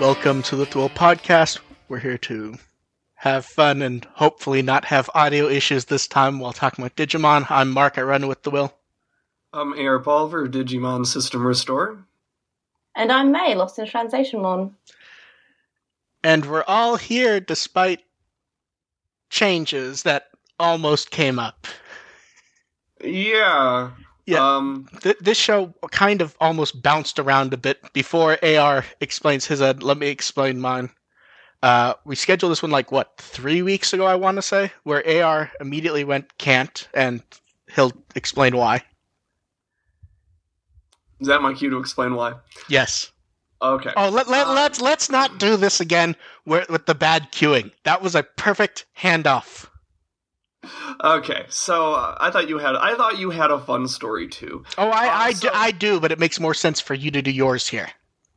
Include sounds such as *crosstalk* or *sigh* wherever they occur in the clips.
Welcome to the Duel Podcast. We're here to have fun and hopefully not have audio issues this time while talking about Digimon. I'm Mark, I run with the Will. I'm AR Palver, Digimon System Restore. And I'm May, Lost in Translation Mon. And we're all here despite changes that almost came up. Yeah. Yeah. Um, Th- this show kind of almost bounced around a bit before AR explains his end. Let me explain mine. Uh, we scheduled this one like what three weeks ago, I want to say, where AR immediately went can't, and he'll explain why. is that my cue to explain why? Yes. Okay. Oh, let, let, Uh, let's let's not do this again where, with the bad queuing. That was a perfect handoff. Okay. So uh, I thought you had I thought you had a fun story too. Oh, I, I, do, so- I do, but it makes more sense for you to do yours here.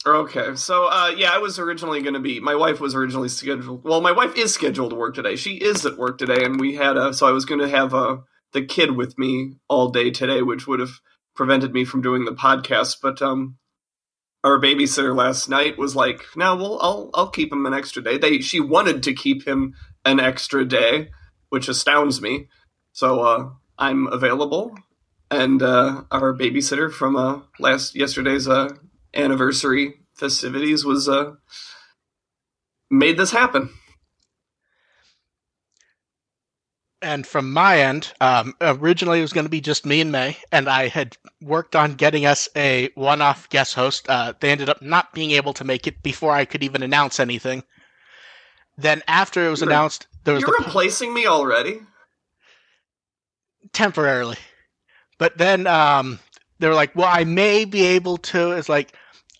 Okay. So uh, yeah, I was originally going to be. My wife was originally scheduled. Well, my wife is scheduled to work today. She is at work today, and we had a. So I was going to have a the kid with me all day today, which would have prevented me from doing the podcast. But um, our babysitter last night was like, "No, well, I'll I'll keep him an extra day." They she wanted to keep him an extra day, which astounds me. So uh, I'm available, and uh, our babysitter from uh, last yesterday's uh, anniversary festivities was uh, made this happen. And from my end, um, originally it was going to be just me and May, and I had worked on getting us a one-off guest host. Uh, they ended up not being able to make it before I could even announce anything. Then after it was announced, there was You're the replacing me already. temporarily. But then um, they were like, "Well, I may be able to." It's like,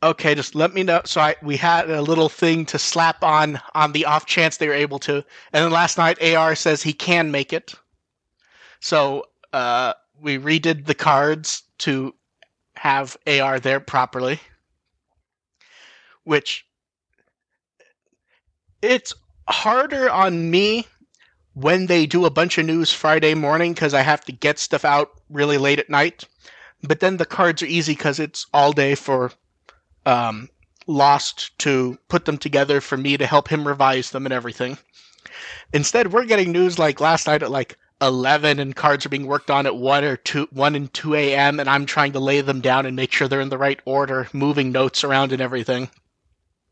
okay, just let me know. So I we had a little thing to slap on on the off chance they were able to. And then last night, AR says he can make it. So uh, we redid the cards to have AR there properly, which it's harder on me when they do a bunch of news Friday morning because I have to get stuff out really late at night. But then the cards are easy because it's all day for um, Lost to put them together for me to help him revise them and everything. Instead, we're getting news like last night at like 11 and cards are being worked on at 1 or 2 1 and 2 a.m. and I'm trying to lay them down and make sure they're in the right order, moving notes around and everything.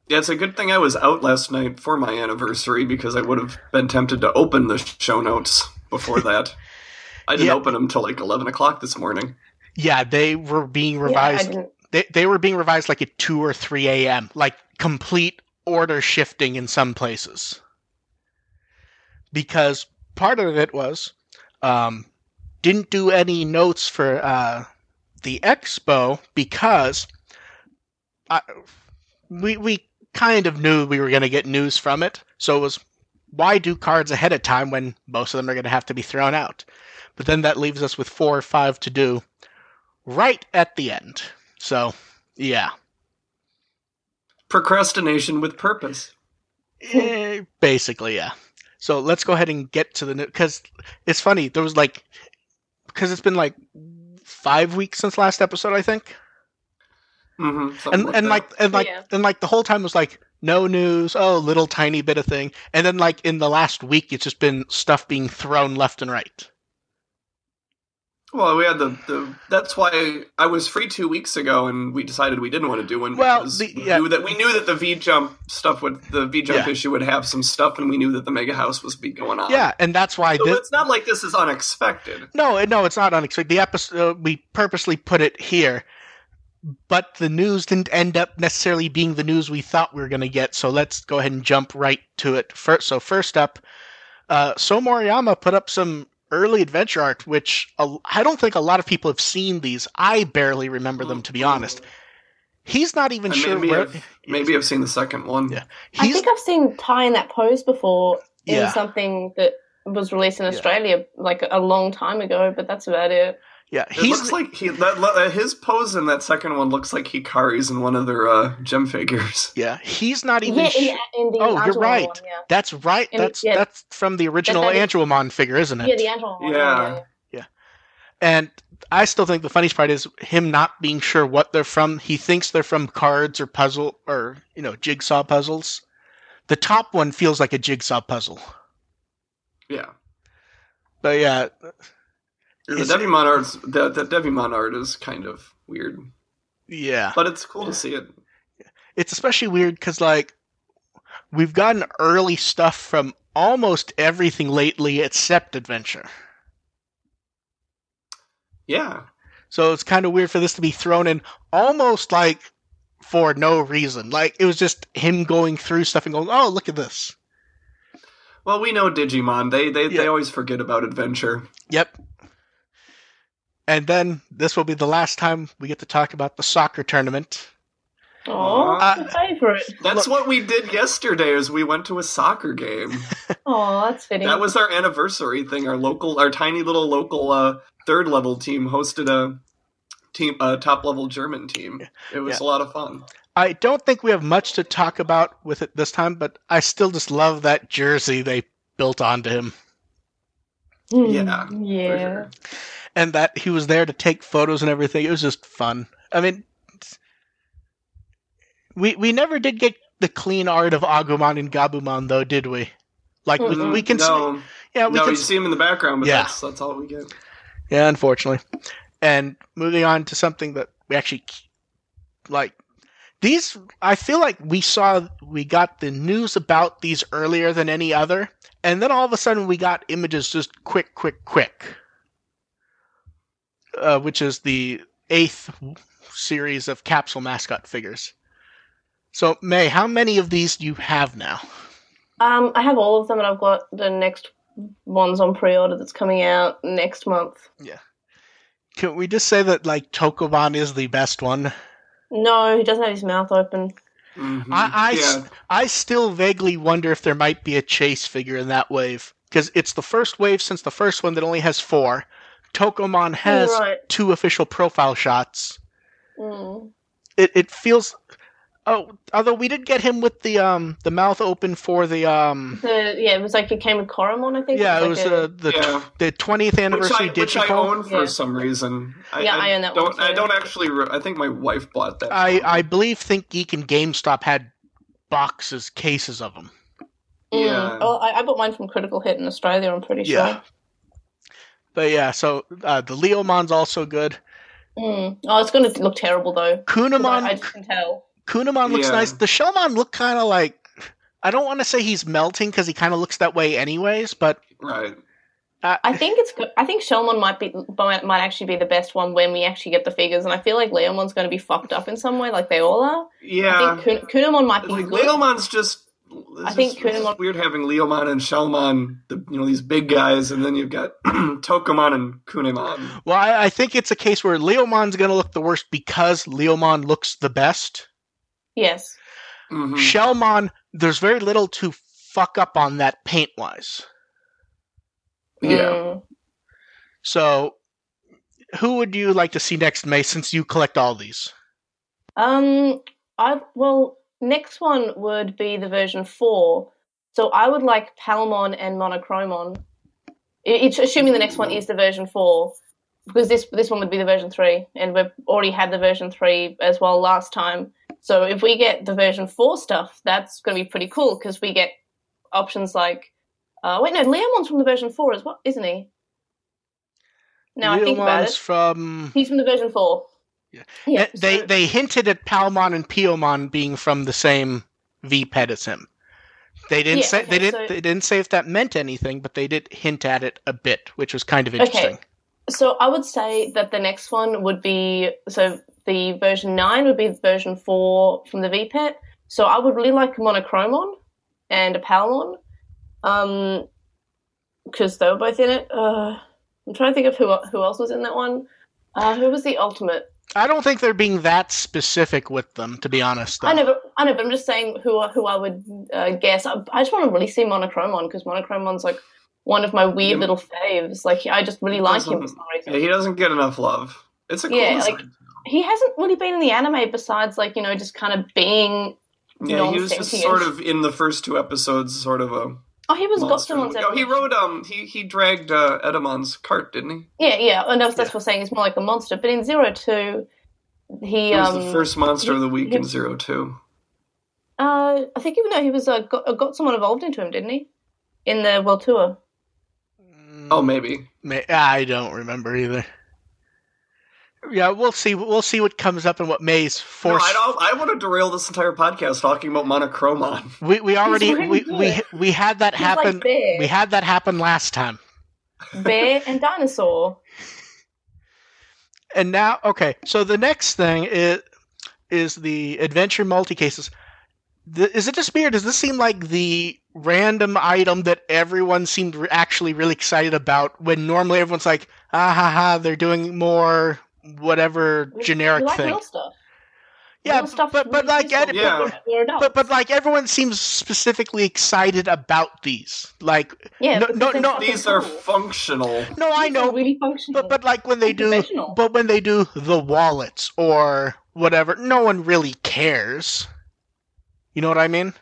Yeah, it's a good thing I was out last night for my anniversary because I would have been tempted to open the show notes before that. I didn't Yeah. open them till like eleven o'clock this morning. Yeah, they were being revised didn't. they they were being revised like at two or three a.m. Like complete order shifting in some places. Because part of it was um, didn't do any notes for uh, the expo because I, we we kind of knew we were going to get news from it, so it was why do cards ahead of time when most of them are going to have to be thrown out. But then that leaves us with four or five to do right at the end. So, yeah. Procrastination with purpose. Eh, basically, yeah. So let's go ahead and get to the new because it's funny. There was like because it's been like five weeks since last episode, I think, hmm and and like and like Yeah. and like the whole time was like no news. Oh, little tiny bit of thing, and then like in the last week, it's just been stuff being thrown left and right. Well, we had the, the that's why I was free two weeks ago, and we decided we didn't want to do one Well, because the- we yeah. knew that we knew that the V jump stuff would the V jump Yeah. issue would have some stuff, and we knew that the Mega House was be going on. Yeah, and that's why so this. it's not like this is unexpected. No, no, it's not unexpected. The episode we purposely put it here, but the news didn't end up necessarily being the news we thought we were going to get. So let's go ahead and jump right to it. First, so first up, uh, So Moriyama put up some early adventure art, which I don't think a lot of people have seen these. I barely remember them, to be honest. He's not even I sure maybe where. I've, maybe I've seen the second one. Yeah. I think I've seen Tai in that pose before in Yeah. something that was released in Yeah. Australia like a long time ago, but that's about it. Yeah. he looks like he that, uh, his pose in that second one looks like Hikari's in one of their uh, gem figures. *laughs* yeah. He's not even. Yeah, sh- in, in the Oh, you're right. one, yeah. that's right. And- That's yeah. that's from the original that is- Angelomon figure, isn't it? Yeah, the Angela one. Yeah. yeah. And I still think the funniest part is him not being sure what they're from. He thinks they're from cards or puzzle or you know jigsaw puzzles. The top one feels like a jigsaw puzzle, Yeah. but yeah, The Devimon art's the, the Devimon art is kind of weird, yeah. but it's cool to see it. It's especially weird because like we've gotten early stuff from almost everything lately except adventure. Yeah. So it's kind of weird for this to be thrown in almost like for no reason. Like it was just him going through stuff and going, "Oh, look at this." Well, we know Digimon. They they, Yeah. they always forget about adventure. Yep. And then this will be the last time we get to talk about the soccer tournament. Oh, Uh, favorite. That's Look- what we did yesterday. Is we went to a soccer game. *laughs* Oh, that's fitting. that was our anniversary thing. Our local, our tiny little local uh, third level team hosted a team, a top level German team. It was Yeah. a lot of fun. I don't think we have much to talk about with it this time, but I still just love that jersey they built onto him. Hmm, Yeah, for yeah. sure. And that he was there to take photos and everything. It was just fun. I mean, we we never did get the clean art of Agumon and Gabumon, though, did we? Like we, we can, s- no, yeah, we no, can, you see him in the background, but Yeah. that's that's all we get. yeah, unfortunately. And moving on to something that we actually like. These, I feel like we saw, we got the news about these earlier than any other, and then all of a sudden we got images just quick, quick, quick. Uh, which is the eighth series of capsule mascot figures. So, May, how many of these do you have now? Um, I have all of them, and I've got the next ones on pre-order that's coming out next month. Yeah. Can we just say that, like, Tokomon is the best one? No, he doesn't have his mouth open. Mhm. I- I yeah. s- I still vaguely wonder if there might be a chase figure in that wave because it's the first wave since the first one that only has four. Tokomon has right. two official profile shots. Mm. It it feels. Oh, although we did get him with the um the mouth open for the um The, yeah, it was like it came with Koromon, I think. yeah it like was a- uh, the Yeah. the twentieth anniversary which I, which I own for Yeah. some reason. I, Yeah, I own that one don't, I don't actually. Re- I think my wife bought that. I for me. I believe Think Geek and GameStop had boxes cases of them. Mm. yeah. Oh, I, I bought mine from Critical Hit in Australia. I'm pretty sure. Yeah. But yeah, so uh, the Leomon's also good. Mm. Oh, it's going to look terrible though. Kunemon I, I just can tell. Kunemon looks Yeah. nice. The Shellmon look kind of like I don't want to say he's melting because he kind of looks that way anyways, but right. uh, I think it's. good. I think Shellmon might be might, might actually be the best one when we actually get the figures, and I feel like Leomon's going to be fucked up in some way, like they all are. Yeah. I think Kun- Kunemon might be like good. Leomon's just. I it's think just- it's weird having Leomon and Shellmon, the you know these big guys, and then you've got *clears throat* Tokomon and Kunemon. well, I, I think it's a case where Leomon's going to look the worst because Leomon looks the best. Yes. Mhm. Shellmon, there's very little to fuck up on that paint wise. Yeah. Mm. So, who would you like to see next, May? Since you collect all these, Um. I well, next one would be the version four. So I would like Palmon and Monochromon. It's assuming the next one is the version four, because this this one would be the version three, and we've already had the version three as well last time. So if we get the version four stuff, that's going to be pretty cool because we get options like, uh, wait, no, Leomon's from the version four as well, isn't he? Now I think about Leomon's it, from he's from the version four. Yeah. Yeah. They so- they hinted at Palmon and Piyomon being from the same V pet as him. They didn't Yeah, say they didn't so- they didn't say if that meant anything, but they did hint at it a bit, which was kind of interesting. Okay. So I would say that the next one would be so the version nine would be version four from the V VPET. So I would really like a Monochromon and a Palmon, um, because they were both in it. Uh, I'm trying to think of who who else was in that one. Uh, who was the ultimate? I don't think they're being that specific with them, to be honest. Though. I know, but I know, but I'm just saying who who I would uh, guess. I, I just want to really see Monochromon because Monochrome Monochromon's like one of my weird Yeah. little faves. Like I just really like him for some reason. Yeah, he doesn't get enough love. It's a cool Yeah, design. like- he hasn't really been in the anime besides like you know just kind of being yeah, he was just sort of in the first two episodes, sort of a Oh, he was got monster. someone's No, he rode um he he dragged uh, Etemon's cart, didn't he? Yeah, yeah. And that's, that's Yeah. what I'm saying. He's more like a monster. But in Zero Two, he He was um. the first monster of the week he- in Zero Two. Uh, I think even though he was uh, got, uh, got someone involved into him, didn't he? In the world tour. Oh, maybe. I don't remember either. Yeah, we'll see. We'll see what comes up and what May's No, force. I don't. I want to derail this entire podcast talking about Monochromon. we we already we, we we had that He's happen. like we had that happen last time. Bear *laughs* and Dinosaur. And now, okay, so the next thing is is the adventure multi cases. Is it just me, or does this seem like the random item that everyone seemed re- actually really excited about? When normally everyone's like, ah ha ha, they're doing more whatever We- generic we like thing. real stuff. Yeah, real but but, but like ed- Yeah. for adults. but but like everyone seems specifically excited about these. Like yeah, no- no- no, fucking These are cool. functional. no, I These are know, really functional. but but like when they do but when they do the wallets or whatever no one really cares you know what i mean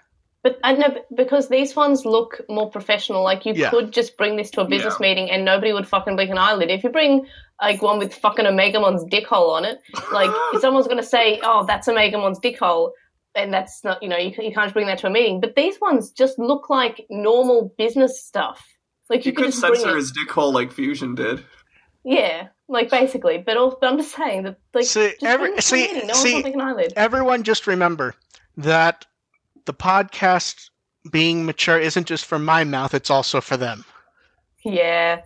But I know because these ones look more professional. Like you Yeah. could just bring this to a business Yeah. meeting and nobody would fucking blink an eyelid. If you bring like one with fucking a Megamon's dick hole on it, like *laughs* if someone's going to say, "Oh, that's a Megamon's dick hole," and that's not, you know, you, you can't bring that to a meeting. But these ones just look like normal business stuff. Like You you, could could just bring censor it. his dick hole like Fusion did. Yeah, like basically. But, also, but I'm just saying that like See, just every- bring it to see- a meeting. No see- one's blinking an eyelid. everyone just remember that the podcast being mature isn't just for my mouth it's also for them Yeah,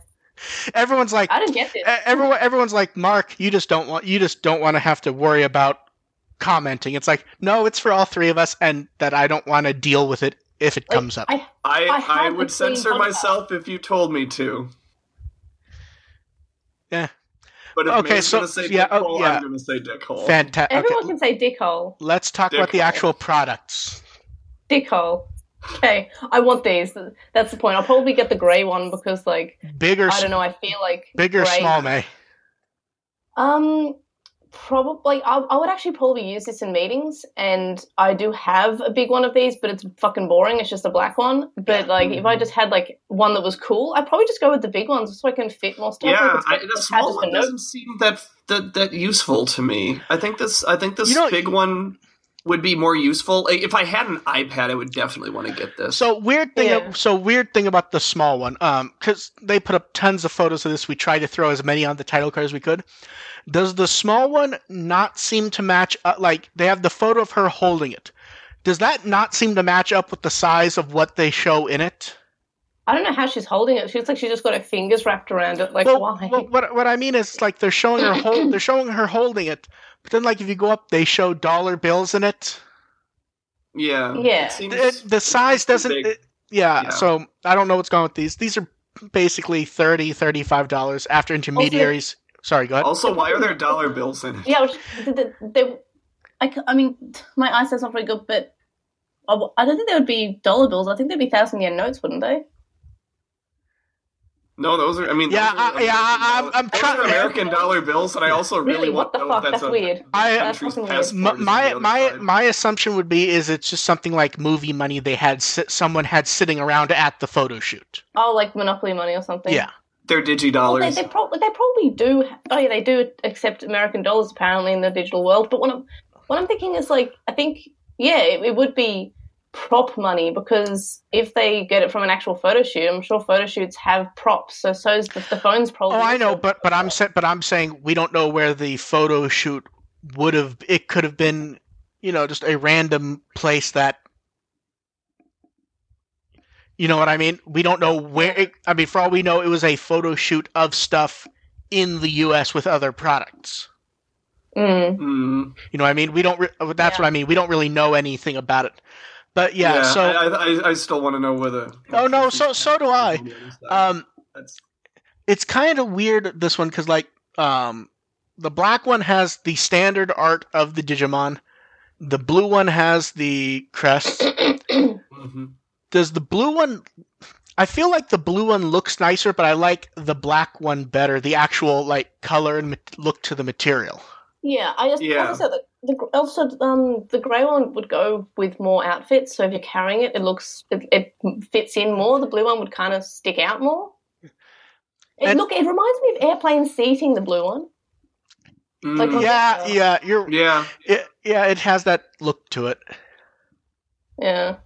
everyone's like I don't get this. everyone everyone's like mark you just don't want you just don't want to have to worry about commenting it's like no it's for all three of us and that i don't want to deal with it if it Like, comes up I I I I, would censor myself if you told me to. Yeah. But if Okay, May's so- gonna say yeah, dick oh, hole, yeah. I'm gonna say dick hole. fantastic everyone okay, can say dick hole. let's talk Dick about the actual products Dick hole. Okay, I want these. That's the point. I'll probably get the grey one because, like, bigger. I don't know. I feel like bigger, or grey- small may Um, probably. I, I would actually probably use this in meetings, and I do have a big one of these, but it's fucking boring. It's just a black one. But like, if I just had like one that was cool, I'd probably just go with the big ones so I can fit more stuff. yeah, like, I, the small one doesn't seem that that that useful to me. I think this I think this You know- big one would be more useful. If I had an iPad, I would definitely want to get this. So weird thing. Yeah. So weird thing about the small one. Um, because they put up tons of photos of this. We tried to throw as many on the title card as we could. Does the small one not seem to match? Uh, like they have the photo of her holding it. Does that not seem to match up with the size of what they show in it? I don't know how she's holding it. She's like she just got her fingers wrapped around it. Like well, why? well, what what I mean is like they're showing her hold. they're showing her holding it, but then like if you go up, they show dollar bills in it. yeah, Yeah. It seems, The, the size doesn't. it- yeah, Yeah. So I don't know what's going with these. These are basically 30 35 dollars after intermediaries. Sorry, go ahead. also, why are there dollar bills in it? Yeah, which, they, they, they, I, c- I mean, my eyesight's not very good, but I don't think there would be dollar bills. I think there'd be thousand yen notes, wouldn't they? No, those are. I mean, Yeah, are I- yeah, I- I'm- I'm dollars. Those trying- are American dollar bills, and I also really, Really? want What the to know fuck? if That's a weird. I- That's country's fucking weird. passport M- is my on the other my side. my assumption would be is it's just something like movie money they had someone had sitting around at the photo shoot. Oh, like Monopoly money or something. Yeah. They're digi Well, they, they, prob- they probably do. Oh, yeah, they do accept American dollars apparently in the digital world. But what I'm, what I'm thinking is like, I think, yeah, it, it would be prop money because if they get it from an actual photo shoot, I'm sure photo shoots have props. So so's the, the phone's probably. Oh, I know, but but I'm sa- but I'm saying we don't know where the photo shoot would have. It could have been, you know, just a random place that. You know what I mean? We don't know where. It, I mean, for all we know, it was a photo shoot of stuff in the U.S. with other products. Mm. Mm. You know what I mean? We don't. Re- that's Yeah. what I mean. We don't really know anything about it. But yeah, so I, I, I still want to know whether. Oh, no, so- so do I. um, That's, it's kind of weird this one because like um, the black one has the standard art of the Digimon. The blue one has the crest. *coughs* mhm. Does the blue one? I feel like the blue one looks nicer, but I like the black one better. The actual like color and mat- look to the material. Yeah, I just Yeah. as I said, the, The, also, um, the grey one would go with more outfits. So if you're carrying it, it looks it, it fits in more. The blue one would kind of stick out more. It, look, it reminds me of airplane seating. The blue one. Like, Mm, Yeah, yeah, you're yeah. it, yeah, it has that look to it. Yeah.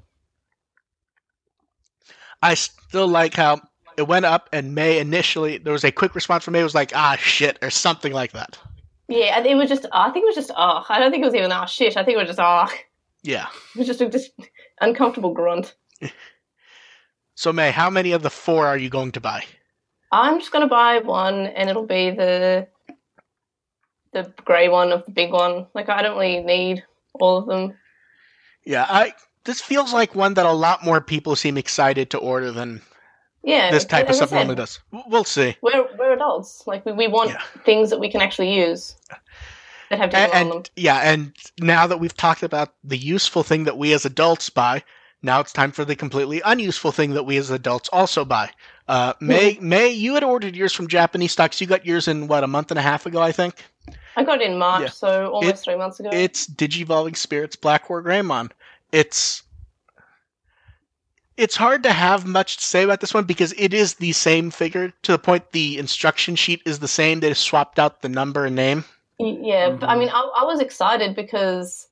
I still like how it went up and May initially there was a quick response from May it was like ah shit or something like that. Yeah, it was just. I think it was just. Oh, I don't think it was even. Oh shit! I think it was just. Oh, Yeah. it was just a just uncomfortable grunt. *laughs* So May, how many of the four are you going to buy? I'm just gonna buy one, and it'll be the the grey one of the big one. Like I don't really need all of them. Yeah, I this feels like one that a lot more people seem excited to order than Yeah, this type of stuff said, normally does. We'll see. We're we're adults. Like we, we want Yeah. things that we can actually use that have digital And, on them. yeah, and now that we've talked about the useful thing that we as adults buy, now it's time for the completely unuseful thing that we as adults also buy. Uh, May, May, you had ordered yours from Japanese stocks. You got yours in what a month and a half ago, I think. I got it in March, Yeah. so almost It- three months ago. It's Digivolving Spirits Black War Greymon. It's it's hard to have much to say about this one because it is the same figure to the point the instruction sheet is the same. They just swapped out the number and name. Y- Yeah, but I mm-hmm. mean, I, I was excited because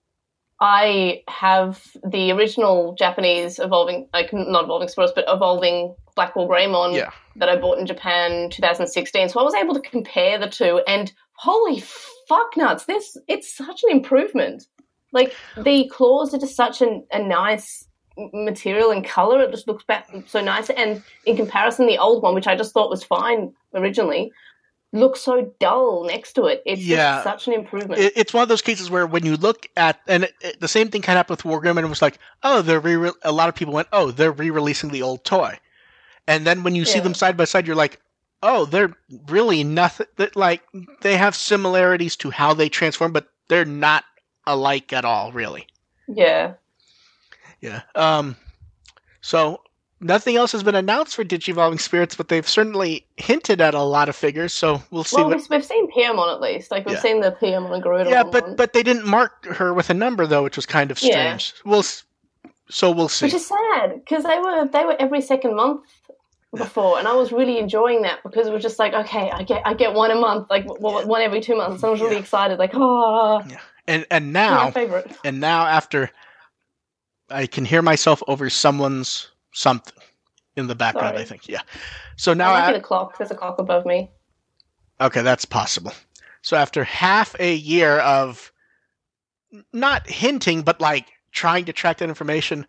I have the original Japanese evolving, like not evolving spirits, but evolving Black War Greymon Yeah. that I bought in Japan 2016. So I was able to compare the two, and holy fuck nuts, this it's such an improvement. Like the claws are just such an, a nice m- material and color. It just looks back so nice, and in comparison, the old one, which I just thought was fine originally, looks so dull next to it. It's Yeah. just such an improvement. It, it's one of those cases where when you look at and it, it- the same thing kind of happened with Wargame and it was like, oh, they're re. A lot of people went, oh, they're re-releasing the old toy, and then when you see them side by side, you're like, oh, they're really nothing. That like they have similarities to how they transform, but they're not alike at all, really. yeah. Yeah. Um. So nothing else has been announced for Digivolving Spirits, but they've certainly hinted at a lot of figures. So we'll see. Well, what, we've, we've seen Piyomon at least. Like we've Yeah. seen the Piyomon and Garuda yeah, one, but but they didn't mark her with a number though, which was kind of strange. Yeah. We'll. So we'll see. which is sad because they were they were every second month before, and I was really enjoying that because it was just like okay, I get I get one a month, like w- one every two months. I was really Yeah. excited, like oh, and and now. my favorite. and now after, I can hear myself over someone's something in the background. Sorry. I think. Yeah. So now I be the clock. There's a clock above me. Okay, that's possible. So after half a year of not hinting, but like trying to track that information,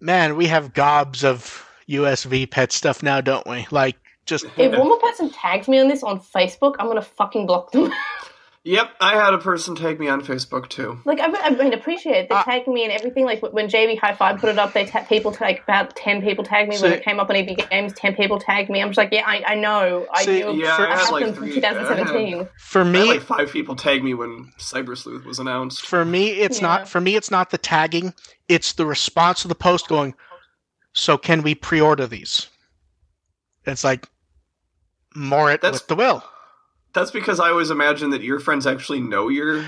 man, we have gobs of USV pet stuff now, don't we? Like just If *laughs* one more person tags me on this on Facebook, I'm gonna fucking block them. *laughs* Yep, I had a person tag me on Facebook too. like I, I mean, appreciate it. They Uh, tagged me and everything. Like when JB Hi-Fi put it up, they ta- people like about ten people tagged me when it came up on EB Games. Ten people tagged me. I'm just like, yeah, I, I know. I See, knew. Yeah, For- I I had like them from three. 2017. for I had me. like five people tag me when Cyber Sleuth was announced. For me, it's Yeah. not. For me, it's not the tagging. It's the response to the post going. So can we pre-order these? It's like more it That's- with the will. That's because I always imagine that your friends actually know you're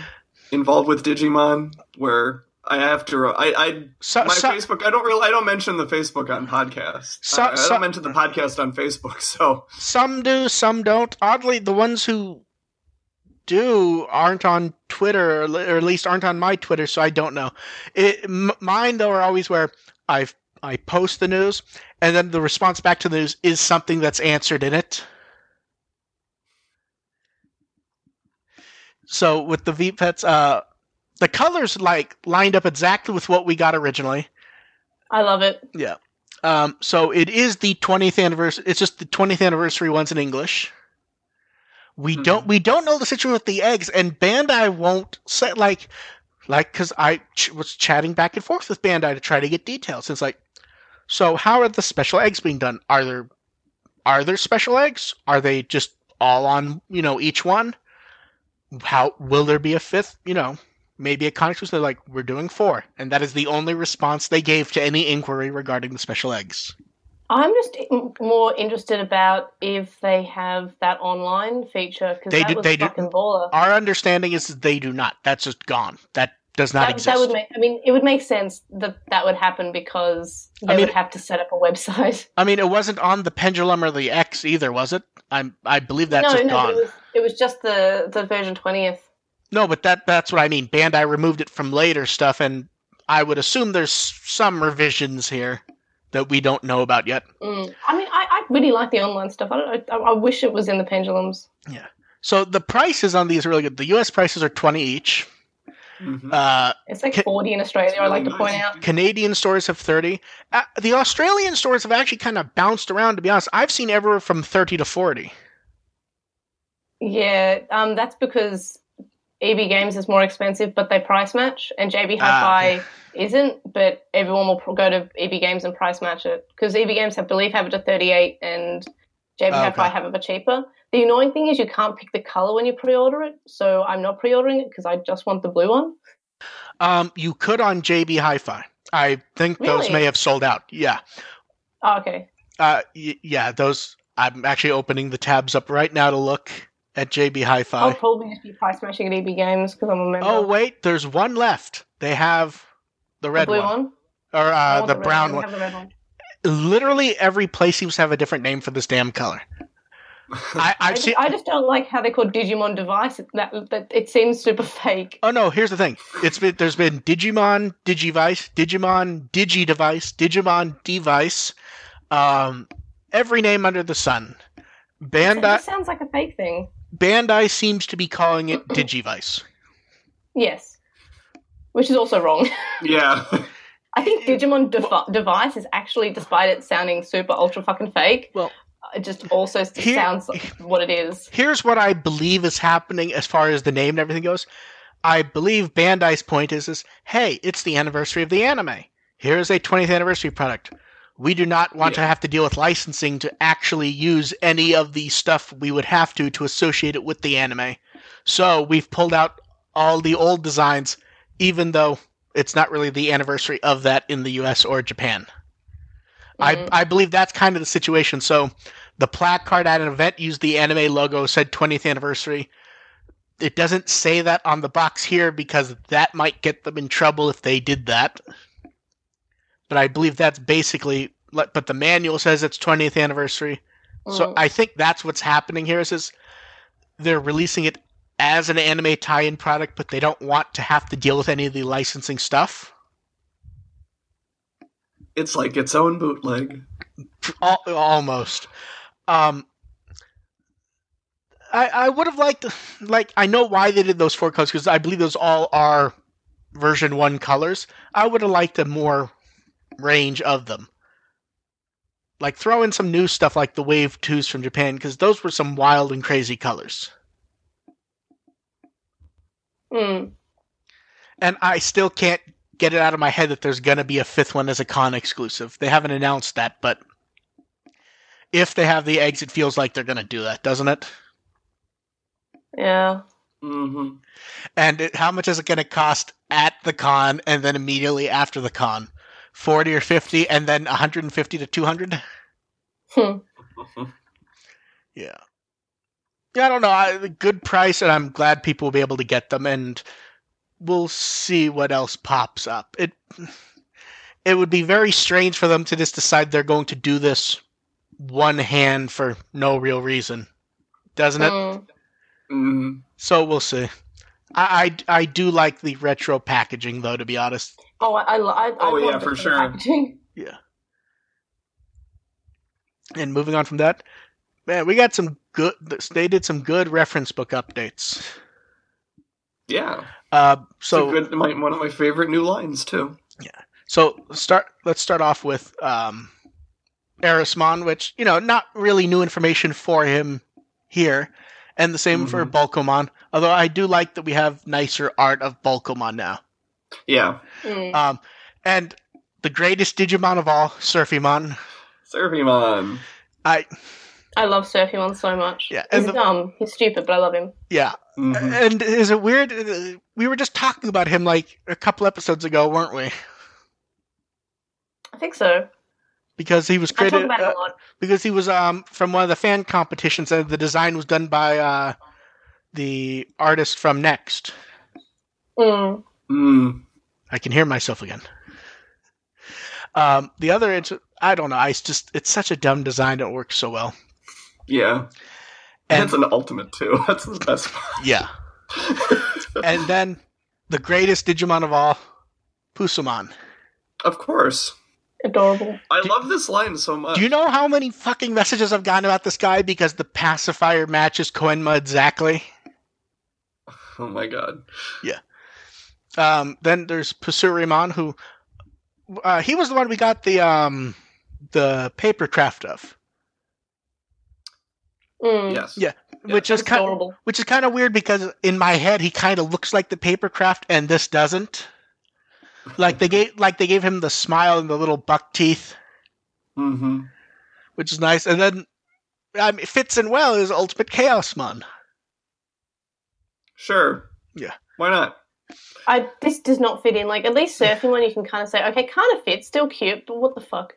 involved with Digimon. Where I have to, I, I So, my so- Facebook. I don't really. I don't mention the Facebook on podcast. So- I, I don't mention the podcast on Facebook. *laughs* So Some do, some don't. Oddly, the ones who do aren't on Twitter, or or at least aren't on my Twitter, so I don't know. It, m- mine though are always where I've I post the news, and then the response back to the news is something that's answered in it. So with the V pets, uh, the colors like lined up exactly with what we got originally. I love it. Yeah. Um, so it is the 20th anniversary. It's just the 20th anniversary ones in English. We Mhm. don't we don't know the situation with the eggs, and Bandai won't say like like because I ch- was chatting back and forth with Bandai to try to get details. It's like, so how are the special eggs being done? Are there are there special eggs? Are they just all on you know each one? How will there be a fifth? You know, maybe a exclusive. They're like, we're doing four, and that is the only response they gave to any inquiry regarding the special eggs. I'm just more interested about if they have that online feature because They that do- was they do- fucking baller. Our understanding is that they do not. That's just gone. That does not That, exist. that would make. I mean, it would make sense that that would happen because they I mean- would have to set up a website. I mean, it wasn't on the Pendulum or the X either, was it? I'm. I believe that's no, just no, gone. it was it was just the the version twentieth. No, but that that's what I mean. Bandai removed it from later stuff, and I would assume there's some revisions here that we don't know about yet. Mm. I mean, I, I really like the online stuff. I don't. I, I wish it was in the pendulums. Yeah. So the prices on these are really good. The U.S. prices are twenty each. Mhm. Uh, It's like Ca- forty in Australia. I like to point out. Canadian stores have thirty. Uh, the Australian stores have actually kind of bounced around. To be honest, I've seen everywhere from thirty to forty. Yeah, um, that's because EB Games is more expensive, but they price match, and JB Ah, Hi-Fi isn't. But everyone will go to EB Games and price match it because EB Games, I believe, have it at thirty-eight, and JB Ah, Hi-Fi okay. have it for cheaper. The annoying thing is you can't pick the color when you pre-order it, so I'm not pre-ordering it because I just want the blue one. Um, you could on JB Hi-Fi. I think those may have sold out. Yeah. Oh, okay. Uh, y- yeah. Those. I'm actually opening the tabs up right now to look at JB Hi-Fi. I'll probably just be price smashing at EB Games because I'm a member. Oh wait, there's one left. They have the red the red blue one, one. or uh, want the brown one. have the red one. Literally every place seems to have a different name for this damn color. I, *laughs* I I've just, seen. I just don't like how they call Digimon device. That, that it seems super fake. Oh no! Here's the thing. It's been there's been Digimon, Digivice, Digimon, Digi device, Digimon Device, um, every name under the sun. It Bandai sounds like a fake thing. Bandai seems to be calling it Digivice. Yes, which is also wrong. *laughs* yeah. I think Digimon devi- device is actually, despite it sounding super ultra fucking fake, Well, it just also here- sounds like what it is. Here's what I believe is happening as far as the name and everything goes. I believe Bandai's point is, is hey, it's the anniversary of the anime. Here's a 20th anniversary product. We do not want to have to deal with licensing to actually use any of the stuff we would have to to associate it with the anime. So we've pulled out all the old designs, even though it's not really the anniversary of that in the US or Japan. Mm. I, I believe that's kind of the situation. So the placard at an event used the anime logo, said 20th anniversary. It doesn't say that on the box here because that might get them in trouble if they did that. But I believe that's basically. But the manual says it's 20th anniversary. So Mm. I think that's what's happening here. Is, is they're releasing it as an anime tie-in product, but they don't want to have to deal with any of the licensing stuff. It's like its own bootleg. Al- almost. Um, I I would have liked like I know why they did those four colors because I believe those all are version one colors. I would have liked a more range of them. Like throw in some new stuff like the Wave Twos from Japan because those were some wild and crazy colors. Mm. And I still can't get it out of my head that there's gonna be a fifth one as a con exclusive. They haven't announced that, but if they have the eggs, it feels like they're gonna do that, doesn't it? Yeah. Mm-hmm. And it, how much is it gonna cost at the con and then immediately after the con? Forty or fifty, and then 150 to 200. Hmm. *laughs* Yeah. Yeah, I don't know. I, good price, and I'm glad people will be able to get them, and we'll see what else pops up. It it would be very strange for them to just decide they're going to do this one hand for no real reason, doesn't it? Mm. So we'll see. I, I, I do like the retro packaging, though, to be honest. Oh, I, I, I, I Oh, yeah, for sure. packaging. Yeah. And moving on from that, man, we got some good. They did some good reference book updates. Yeah. Uh, So so good. My, one of my favorite new lines too. Yeah. So start. Let's start off with um, Erismon, which you know, not really new information for him here, and the same for Mhm. Bulkomon. Although I do like that we have nicer art of Bulkomon now. Yeah. Mm. Um, and the greatest Digimon of all, Surfimon. Surfimon. I I love Surfimon so much. Yeah, and He's the- dumb. He's stupid, but I love him. yeah. Mhm. And is it weird? uh, We were just talking about him like a couple episodes ago, weren't we? I think so. because he was I talk created about uh, a lot. because he was um from one of the fan competitions and the design was done by uh the artist from Next. Mm. Mm. I can hear myself again. Um, the other, it's, I don't know. I just it's such a dumb design. It works so well. Yeah. And- That's an ultimate too. *laughs* That's the best part. Yeah. *laughs* And then the greatest Digimon of all, Pusumon. of course. Adorable. I Do- love this line so much. Do you know how many fucking messages I've gotten about this guy because the pacifier matches Koenma exactly? Oh my god. Um, then there's Pusurimon, who uh, he was the one we got the um the paper craft of, Mm. Yes. Yeah. Yeah. which is kind adorable. which is kind of weird because in my head he kind of looks like the paper craft and this doesn't. Like they gave like they gave him the smile and the little buck teeth, Mm-hmm. which is nice, and then um, it fits in well is Ultimate Chaosmon. Sure. Yeah. Why not? I this does not fit in. Like at least *laughs* surfing one, you can kind of say, okay, kind of fits, still cute, but what the fuck?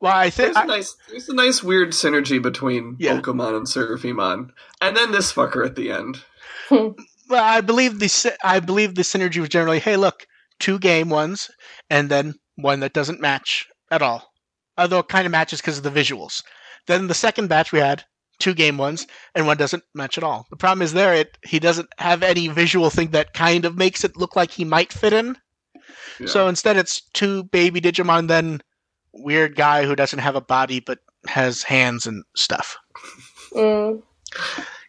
Well, I think There's a nice there's a nice weird synergy between Yeah. Pokemon and Surfimon. And then this fucker at the end. *laughs* Well, I believe the I believe the synergy was generally, hey, look, two game ones, and then one that doesn't match at all. Although it kind of matches because of the visuals. Then the second batch we had two game ones, and one doesn't match at all. The problem is there, it he doesn't have any visual thing that kind of makes it look like he might fit in. Yeah. So instead, it's two baby Digimon, then weird guy who doesn't have a body but has hands and stuff. Mm.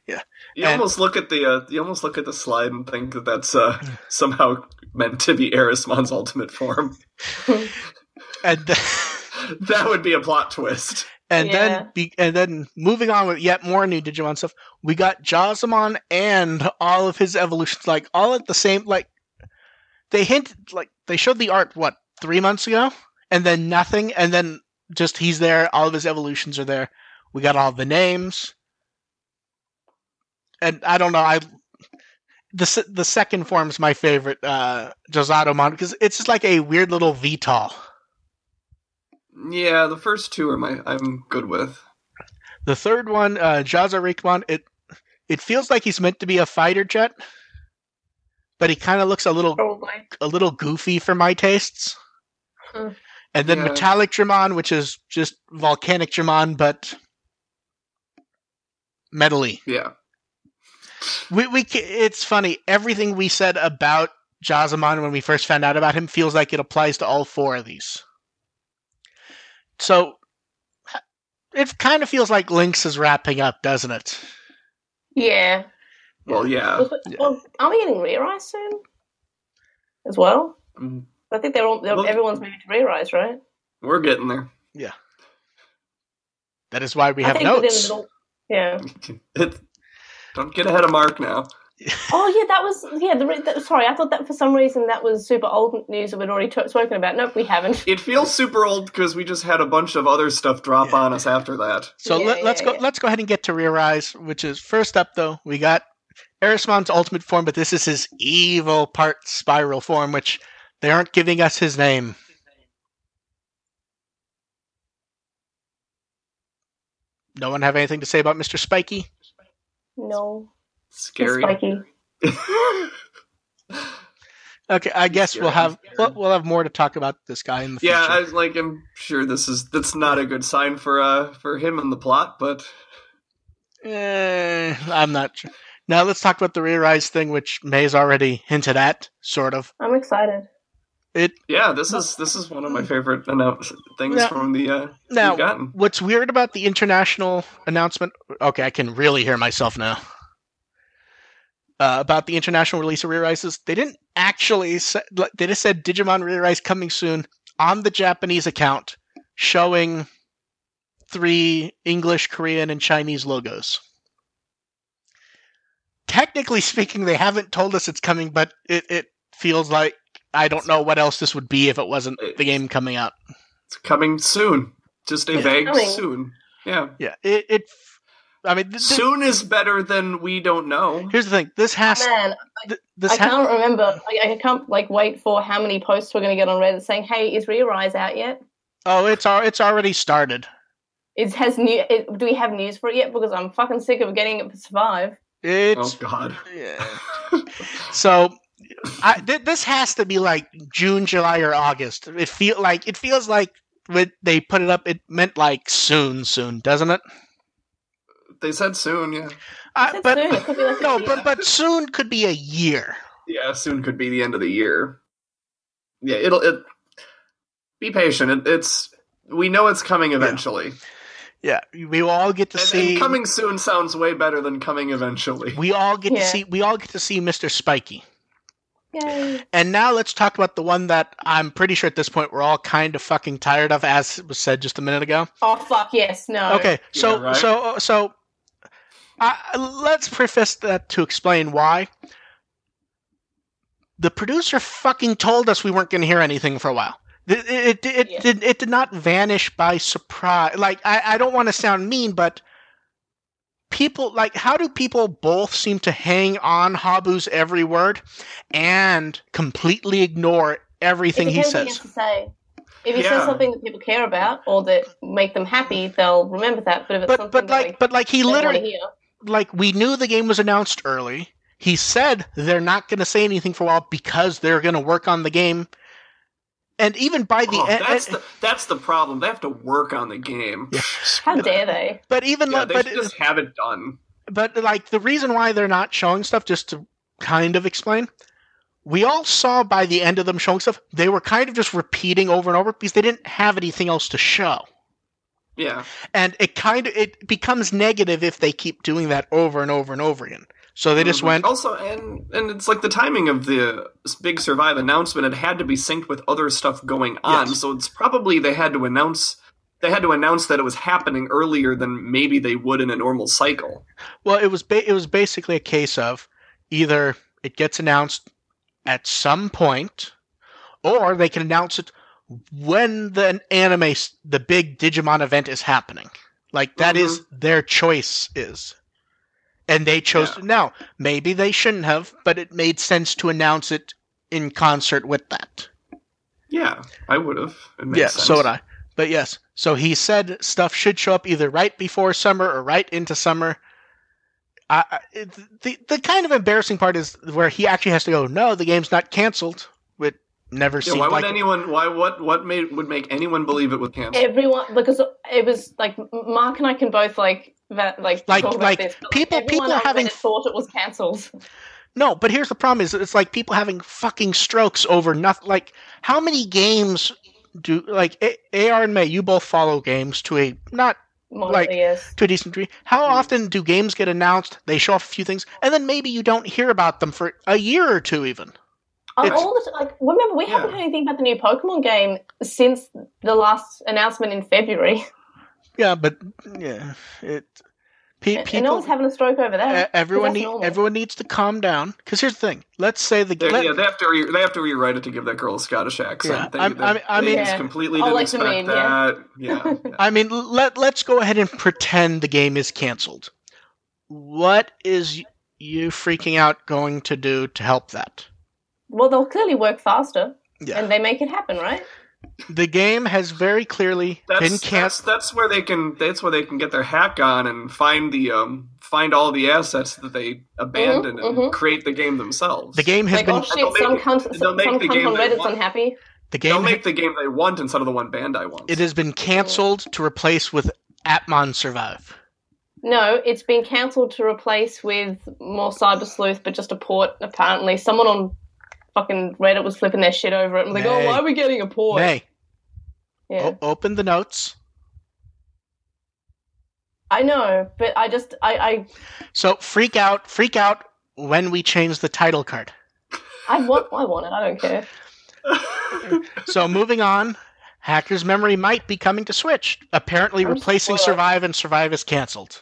you and- almost look at the uh, you almost look at the slide and think that that's uh, somehow meant to be Erismon's ultimate form. *laughs* And *laughs* that would be a plot twist. And Yeah. then, be, and then moving on with yet more new Digimon stuff, we got Jazamon and all of his evolutions, like all at the same. Like they hinted, like they showed the art what three months ago, and then nothing, and then just he's there. All of his evolutions are there. We got all the names, and I don't know. I the the second form is my favorite, uh, Jazardmon, because it's just like a weird little VTOL. Yeah, the first two are my I'm good with. The third one, uh, Jazarichmon, it it feels like he's meant to be a fighter jet, but he kind of looks a little Probably. a little goofy for my tastes. Hmm. And then Yeah. Metallic Dramon, which is just volcanic Dramon, but metally. Yeah. We we it's funny. Everything we said about Jazamon when we first found out about him feels like it applies to all four of these. So it kind of feels like Linkz is wrapping up, doesn't it? Yeah. Well, yeah. Was Well, are we getting Re-Rise soon? As well? Mm, I think they're all they're, Well- everyone's moving to Re-Rise, right? We're getting there. Yeah. That is why we I have think notes. the middle- Yeah. *laughs* It, don't get ahead of Mark now. Oh yeah, that was yeah. The, re- that, sorry, I thought that for some reason that was super old news that we'd already t- spoken about. Nope, we haven't. It feels super old because we just had a bunch of other stuff drop on us after that. So Yeah, let, let's yeah, go. yeah. Let's go ahead and get to Re-Rise, which is first up. Though we got Erismon's ultimate form, but this is his evil part spiral form, which they aren't giving us his name. No one have anything to say about Mr. Spiky? No, it's Scary. *laughs* Okay, I guess Scary, we'll have we'll, we'll have more to talk about this guy in the future. yeah, I, future. like I'm sure this is that's not a good sign for uh for him in the plot, but Eh, I'm not sure. Now let's talk about the Re-Rise thing, which May's already hinted at, sort of. I'm excited. It yeah, this is this is one of my favorite announce things Now- from the uh now. What's weird about the international announcement? Okay, I can really hear myself now. Uh, about the international release of Re-Rises, they didn't actually. Say, they just said Digimon Re-Rise coming soon on the Japanese account, showing three English, Korean, and Chinese logos. Technically speaking, they haven't told us it's coming, but it, it feels like I don't know what else this would be if it wasn't the game coming out. It's coming soon. Just a Yeah. vague soon. Yeah. Yeah, it. it I mean, th- th- Soon is better than we don't know. Here's the thing. This has oh, Man, th- this I ha- can't remember. I, I can't like wait for how many posts we're going to get on Reddit saying, "Hey, is Re-Rise out yet?" Oh, it's al- it's already started. It has new. It, do we have news for it yet? Because I'm fucking sick of getting it for Survive. It's Oh God. yeah. *laughs* so. I, th- this has to be like June, July, or August. It feel like it feels like when they put it up, it meant like soon, soon, doesn't it? They said soon. Yeah. Uh, but soon, it could be like no, but but soon could be a year. Yeah. Soon could be the end of the year. Yeah. It'll. It. Be patient. It, it's. We know it's coming eventually. Yeah, we will all get to And, see. and coming soon sounds way better than coming eventually. we all get to see. We all get to see Mr. Spiky. Yay! And now let's talk about the one that I'm pretty sure at this point we're all kind of fucking tired of, as was said just a minute ago. Oh fuck yes, no. Okay, so Yeah, right. so so, uh, let's preface that to explain why. The producer fucking told us we weren't going to hear anything for a while. It it, it, Yeah. did it did not vanish by surprise. Like I, I don't want to sound mean, but people like how do people both seem to hang on Habu's every word and completely ignore everything it he says? to say. If he Yeah. says something that people care about or that make them happy, they'll remember that. But if it's But something but that like but like he they don't want to literally hear, like we knew the game was announced early. He said they're not going to say anything for a while because they're going to work on the game. And even by the Oh, end, that's the that's the problem. They have to work on the game. *laughs* how dare they? but even Yeah, like, they but should just have it done. but like the reason why they're not showing stuff, just to kind of explain, we all saw by the end of them showing stuff, they were kind of just repeating over and over because they didn't have anything else to show. Yeah. And it kind of it becomes negative if they keep doing that over and over and over again. So they just Mhm. went, also, and and it's like the timing of the big survive announcement. It had to be synced with other stuff going on, Yes. so it's probably they had to announce they had to announce that it was happening earlier than maybe they would in a normal cycle. Well, it was ba- it was basically a case of either it gets announced at some point, or they can announce it when the anime, the big Digimon event is happening. Like that is mm-hmm. their choice is, and they chose Yeah. to. Now, maybe they shouldn't have, but it made sense to announce it in concert with that. Yeah, I would have. It Yeah, sense. so would I. But yes, so he said stuff should show up either right before summer or right into summer. I, the the kind of embarrassing part is where he actually has to go. No, the game's not canceled. Which never Yeah, seemed why would anyone? Why what? What made would make anyone believe it was canceled? Everyone, because it was like Mark and I can both like that, like Like- talk about like, this. but, people- everyone people on having- Reddit thought it was cancelled. no. But here's the problem: is it's like people having fucking strokes over nothing. Like how many games do like A- AR and May? You both follow games to a not Mostly, Like- yes. to a decent degree. How Hmm. often do games get announced? They show off a few things, and then maybe you don't hear about them for a year or two, even. It's- all the like, remember we haven't heard anything about the new Pokemon game since the last announcement in February, Yeah, but yeah, it. Pe- and no people, one's having a stroke over there. everyone, that's need, everyone needs to calm down. Because here's the thing: let's say the They- let- yeah, they have to re- they have to rewrite it to give that girl a Scottish accent. Yeah, they, I'm- they- I- I they mean- just Yeah. completely Oh, didn't like expect meme, yeah. that. Yeah, *laughs* yeah. I mean, let let's go ahead and pretend the game is canceled. What is you freaking out going to do to help that? Well, they'll clearly work faster, Yeah, and they make it happen, right? the game has very clearly That's, been that's canceled. that's where they can that's where they can get their hack on and find the um find all the assets that they abandoned and mhm. create the game themselves. The game has Like, been oh shit, They'll some make- cunt, they'll some, make some the cunt game on they Reddit's want. unhappy. the They'll game. make the game they want instead of the one Bandai wants. it has been canceled to replace with Appmon Survive. No, it's been cancelled to replace with more Cyber Sleuth, but just a port. Apparently, someone on fucking Reddit was flipping their shit over it. and like, oh, why are we getting a port? Nay, Yeah, o- open the notes. I know, but I just, I, I, So freak out, freak out when we change the title card. I want, I want it. I don't care. So moving on, Hacker's Memory might be coming to Switch. Apparently, I'm replacing sure. Survive and Survive is canceled.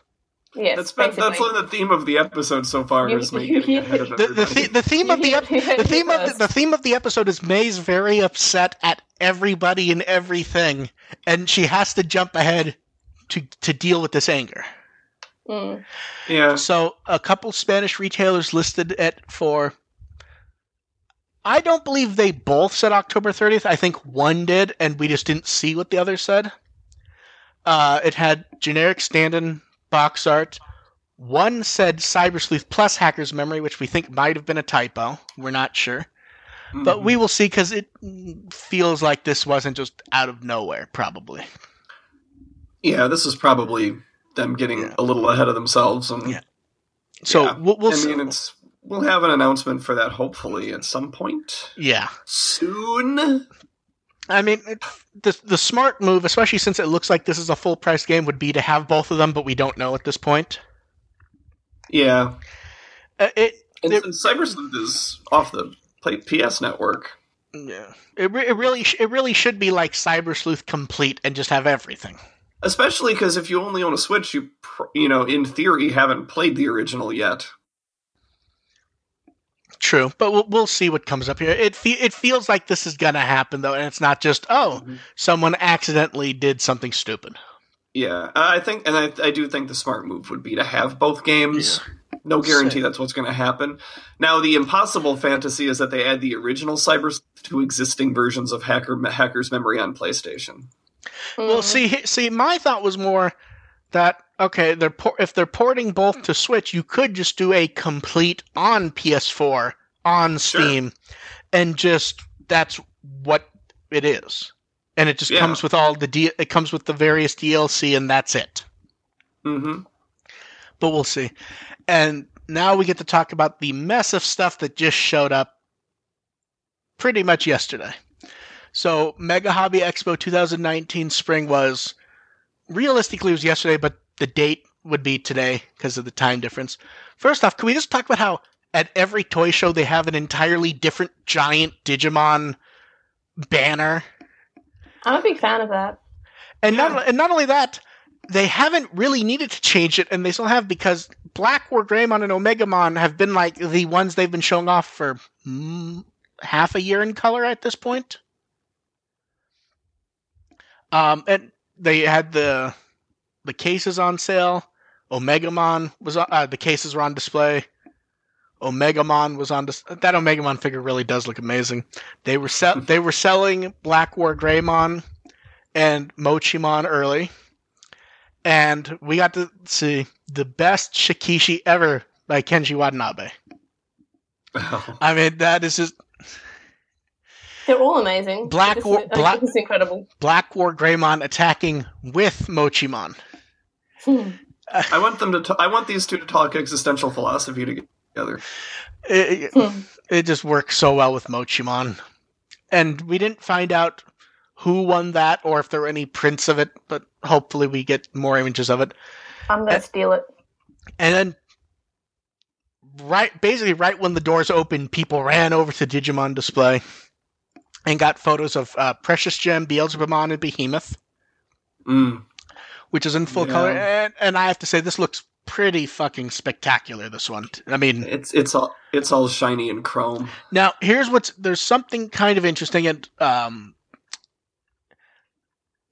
Yes, that's been, basically. that's been the theme of the episode so far You- is me getting ahead of The, the, the, the theme of the ep- You *laughs* heard the theme of the, the theme of the episode is May's very upset at everybody and everything, and she has to jump ahead to to deal with this anger. Mm. yeah, So a couple Spanish retailers listed it for I don't believe they both said October 30th. I think one did, and we just didn't see what the other said. Uh, it had generic stand-in box art. One said Cyber Sleuth plus Hacker's Memory, which we think might have been a typo. We're not sure. But Mhm. we will see because it feels like this wasn't just out of nowhere, probably. yeah, this is probably them getting Yeah. a little ahead of themselves. And Yeah. So Yeah. we'll, we'll I see. mean, it's we'll have an announcement for that hopefully at some point yeah. soon. I mean, it, the the smart move, especially since it looks like this is a full price game, would be to have both of them, but we don't know at this point. Yeah, Uh, it and It- since Cyber Sleuth is off the play- PS network, yeah, it, it really sh- it really should be like Cyber Sleuth complete and just have everything. especially because if you only own a Switch, you pr- you know in theory haven't played the original yet. True, but we'll, we'll see what comes up here. It fe- it feels like this is gonna happen though, and it's not just oh Mhm. someone accidentally did something stupid. Yeah, I think, and I, I do think the smart move would be to have both games. No guarantee Same. that's what's going to happen. Now, the impossible fantasy is that they add the original Cyber to existing versions of Hacker Hacker's Memory on PlayStation. Well, Mhm. see, see, my thought was more that okay, they're por- if they're porting both to Switch, you could just do a complete on PS4 on Sure. Steam, and just that's what it is, and it just Yeah. comes with all the D- it comes with the various DLC, and that's it. hmm But we'll see. And now we get to talk about the mess of stuff that just showed up pretty much yesterday. So, Mega Hobby Expo 2019 spring was realistically it was yesterday, but the date would be today because of the time difference. First off, can we just talk about how at every toy show they have an entirely different giant Digimon banner? I'm a big fan of that. And Yeah. not and not only that, they haven't really needed to change it, and they still have because Black War Greymon and Omegamon have been like the ones they've been showing off for mm, half a year in color at this point. Um, and they had the the cases on sale. Omegamon was on, uh, the cases were on display. Omegamon was on dis- that Omegamon figure really does look amazing. They were sell- *laughs* they were selling Black War Greymon and Mochimon early, and we got to see the best Shikishi ever by Kenji Watanabe. *laughs* I mean, that is just They're all amazing. Black War- is- Black- is incredible. Black War Greymon attacking with Mochimon. Hmm. I want them to. T- I want these two to talk existential philosophy together. It, Hmm. it just works so well with Mochimon. And we didn't find out who won that or if there were any prints of it, but hopefully we get more images of it. I'm gonna Uh, steal it. And then, right, basically, right when the doors opened, people ran over to Digimon display and got photos of uh, Precious Gem, Beelzebubmon, and Behemoth, Mm. Which is in full Yeah. color. And, and I have to say, this looks pretty fucking spectacular. This one. I mean, It's it's all it's all shiny and chrome. Now, here's what's there's something kind of interesting, and um,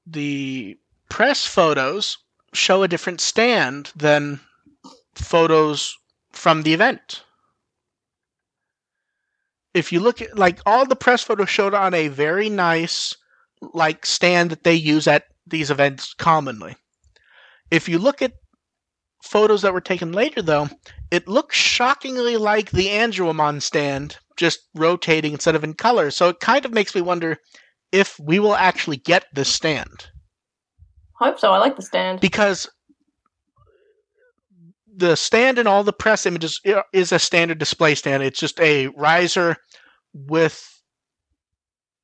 the press photos show a different stand than photos from the event. If you look at like all the press photos showed on a very nice like stand that they use at these events commonly. If you look at photos that were taken later though, it looks shockingly like the Angewomon stand, just rotating instead of in color. So it kind of makes me wonder if we will actually get this stand. Hope so. I like the stand. Because the stand in all the press images is a standard display stand. It's just a riser with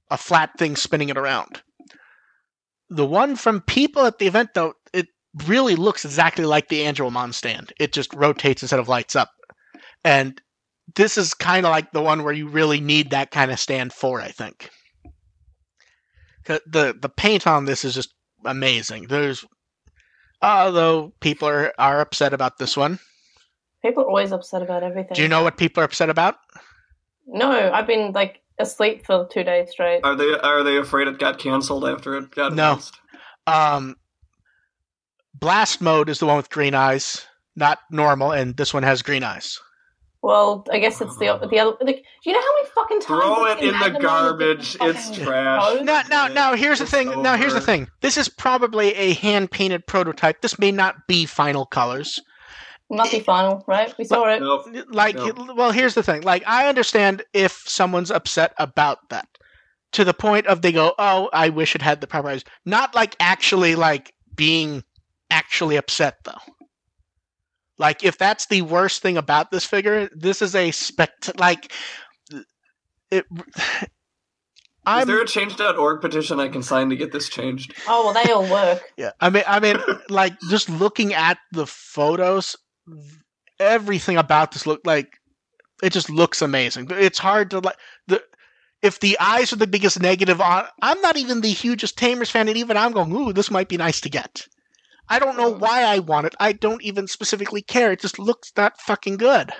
a flat thing spinning it around. The one from people at the event, though, it really looks exactly like the Angewomon stand. It just rotates instead of lights up. And this is kind of like the one where you really need that kind of stand for, I think. The the paint on this is just amazing. There's although people are, are upset about this one. People are always upset about everything. Do you know what people are upset about? No, I've been like asleep for two days straight. Are they are they afraid it got canceled after it got No. announced? Um, blast mode is the one with green eyes, not normal, and this one has green eyes. Well, I guess it's the the other. Like, do you know how many fucking times Throw it's it in the garbage. It's trash. code? Now, now, now, here's the It's thing. Now, here's the thing. This is probably a hand painted prototype. This may not be final colors. Not be final, right? We saw it. Nope. Like, No. well, here's the thing. Like, I understand if someone's upset about that, to the point of they go, "Oh, I wish it had the proper eyes." Not like actually like being actually upset though. Like, if that's the worst thing about this figure, this is a spect. Like, it. *sighs* Is I'm there a change.org petition I can sign to get this changed? Oh well, they all work. *laughs* Yeah, I mean, I mean, *laughs* like just looking at the photos, everything about this look like it just looks amazing. But It's hard to like the if the eyes are the biggest negative on. I'm not even the hugest Tamers fan, and even I'm going, ooh, this might be nice to get. I don't know Mm. why I want it. I don't even specifically care. It just looks that fucking good.